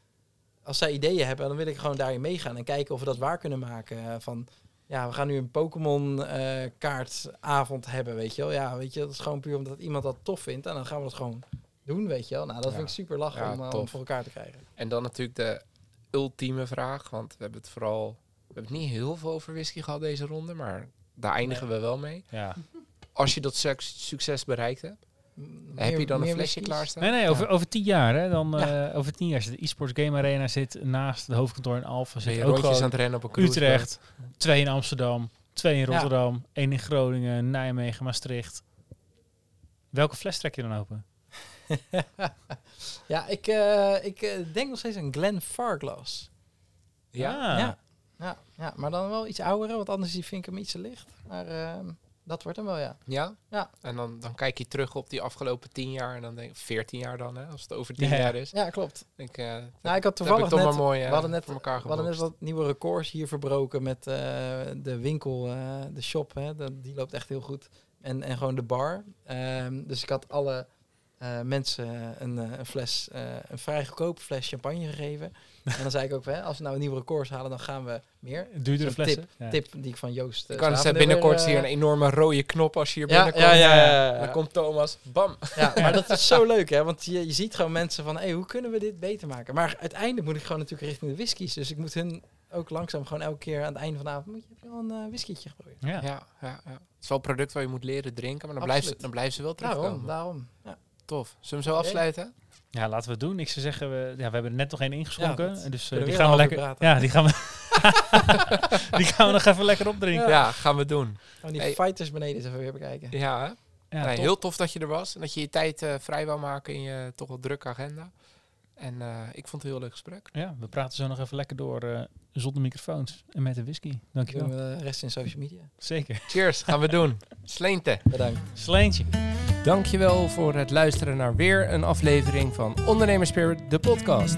Als zij ideeën hebben, dan wil ik gewoon daarin meegaan en kijken of we dat waar kunnen maken. Eh, Van, ja, we gaan nu een Pokémon eh, kaartavond hebben, weet je wel. Ja, weet je, dat is gewoon puur omdat iemand dat tof vindt. En dan gaan we dat gewoon doen, weet je wel. Nou, dat Ja. vind ik super lachen Ja, om, eh, om voor elkaar te krijgen. En dan natuurlijk de ultieme vraag, want we hebben het vooral... We hebben het niet heel veel over whisky gehad deze ronde, maar daar eindigen we wel mee. ja. Als je dat suc- succes bereikt hebt, heb je dan een flesje klaarstaan? Nee, nee, over, Ja. over tien jaar. Hè, dan, Ja. eh, over tien jaar zit de e-sports game arena zit naast het hoofdkantoor in Alphen. Ben Zit je ook aan het rennen op een cruise Utrecht, twee in Amsterdam, twee in Ja. Rotterdam, één in Groningen, Nijmegen, Maastricht. Welke fles trek je dan open? ja, ik, eh, ik eh, denk nog steeds aan Glen Farglass. Ja? Ah. Ja. Ja, ja, maar dan wel iets oudere, want anders die vind ik hem iets te licht. Maar ehm, dat wordt hem wel, ja. Ja? Ja. En dan, dan kijk je terug op die afgelopen tien jaar en dan denk ik, 14 jaar dan, hè, als het over tien Ja, ja. jaar is. Ja, klopt. Ik, eh, dat Nou, ik had toevallig toch net, maar mooi eh, we hadden net, voor elkaar we hadden net gebokst. wat nieuwe records hier verbroken met eh, de winkel, eh, de shop. Hè, de- die loopt echt heel goed. En, en gewoon de bar. Ehm, dus ik had alle eh, mensen een, eh, een fles, eh, een vrij goedkope fles champagne gegeven. en dan zei ik ook, hè, als we nou nieuwe records halen, dan gaan we meer. Duurdere flessen? Ja. Tip die ik van Joost. Ik kan het Zavendekker, binnenkort zie je een enorme rode knop als je hier ja, binnenkomt. ja, ja, ja, ja. Dan komt Thomas, bam. Ja, maar dat is zo leuk, hè? Want je, je ziet gewoon mensen van, hey, hoe kunnen we dit beter maken? Maar uiteindelijk moet ik gewoon natuurlijk richting de whiskies. Dus ik moet hun ook langzaam gewoon elke keer aan het einde van de avond, moet je, heb je wel een uh, whiskietje geprobeerd? Ja. Ja, ja, ja. Het is wel een product waar je moet leren drinken, maar dan, blijven ze, dan blijven ze wel terugkomen. Daarom, daarom. Ja. Tof. Zullen we hem zo afsluiten? Ja, laten we het doen. Ik zou zeggen, we, ja, we hebben er net nog één ingeschonken. Ja, dus eh, die gaan we lekker. uur Ja, die gaan we. die gaan we nog even lekker opdrinken. Ja, gaan we doen. Oh, die Hey. fighters beneden eens even weer bekijken. Ja, hè? Ja, Nee, heel tof dat je er was en dat je je tijd eh, vrij wou maken in je toch wel drukke agenda. En eh, ik vond het een heel leuk gesprek. Ja, we praten zo nog even lekker door eh, zonder microfoons en met de whisky. Doen Dankjewel. we de rest in social media. Zeker. Cheers, gaan we doen. Sleente. Bedankt. Sleentje. Dankjewel voor het luisteren naar weer een aflevering van Ondernemerspirit, de podcast.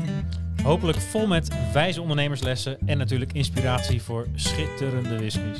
Hopelijk vol met wijze ondernemerslessen en natuurlijk inspiratie voor schitterende whiskies.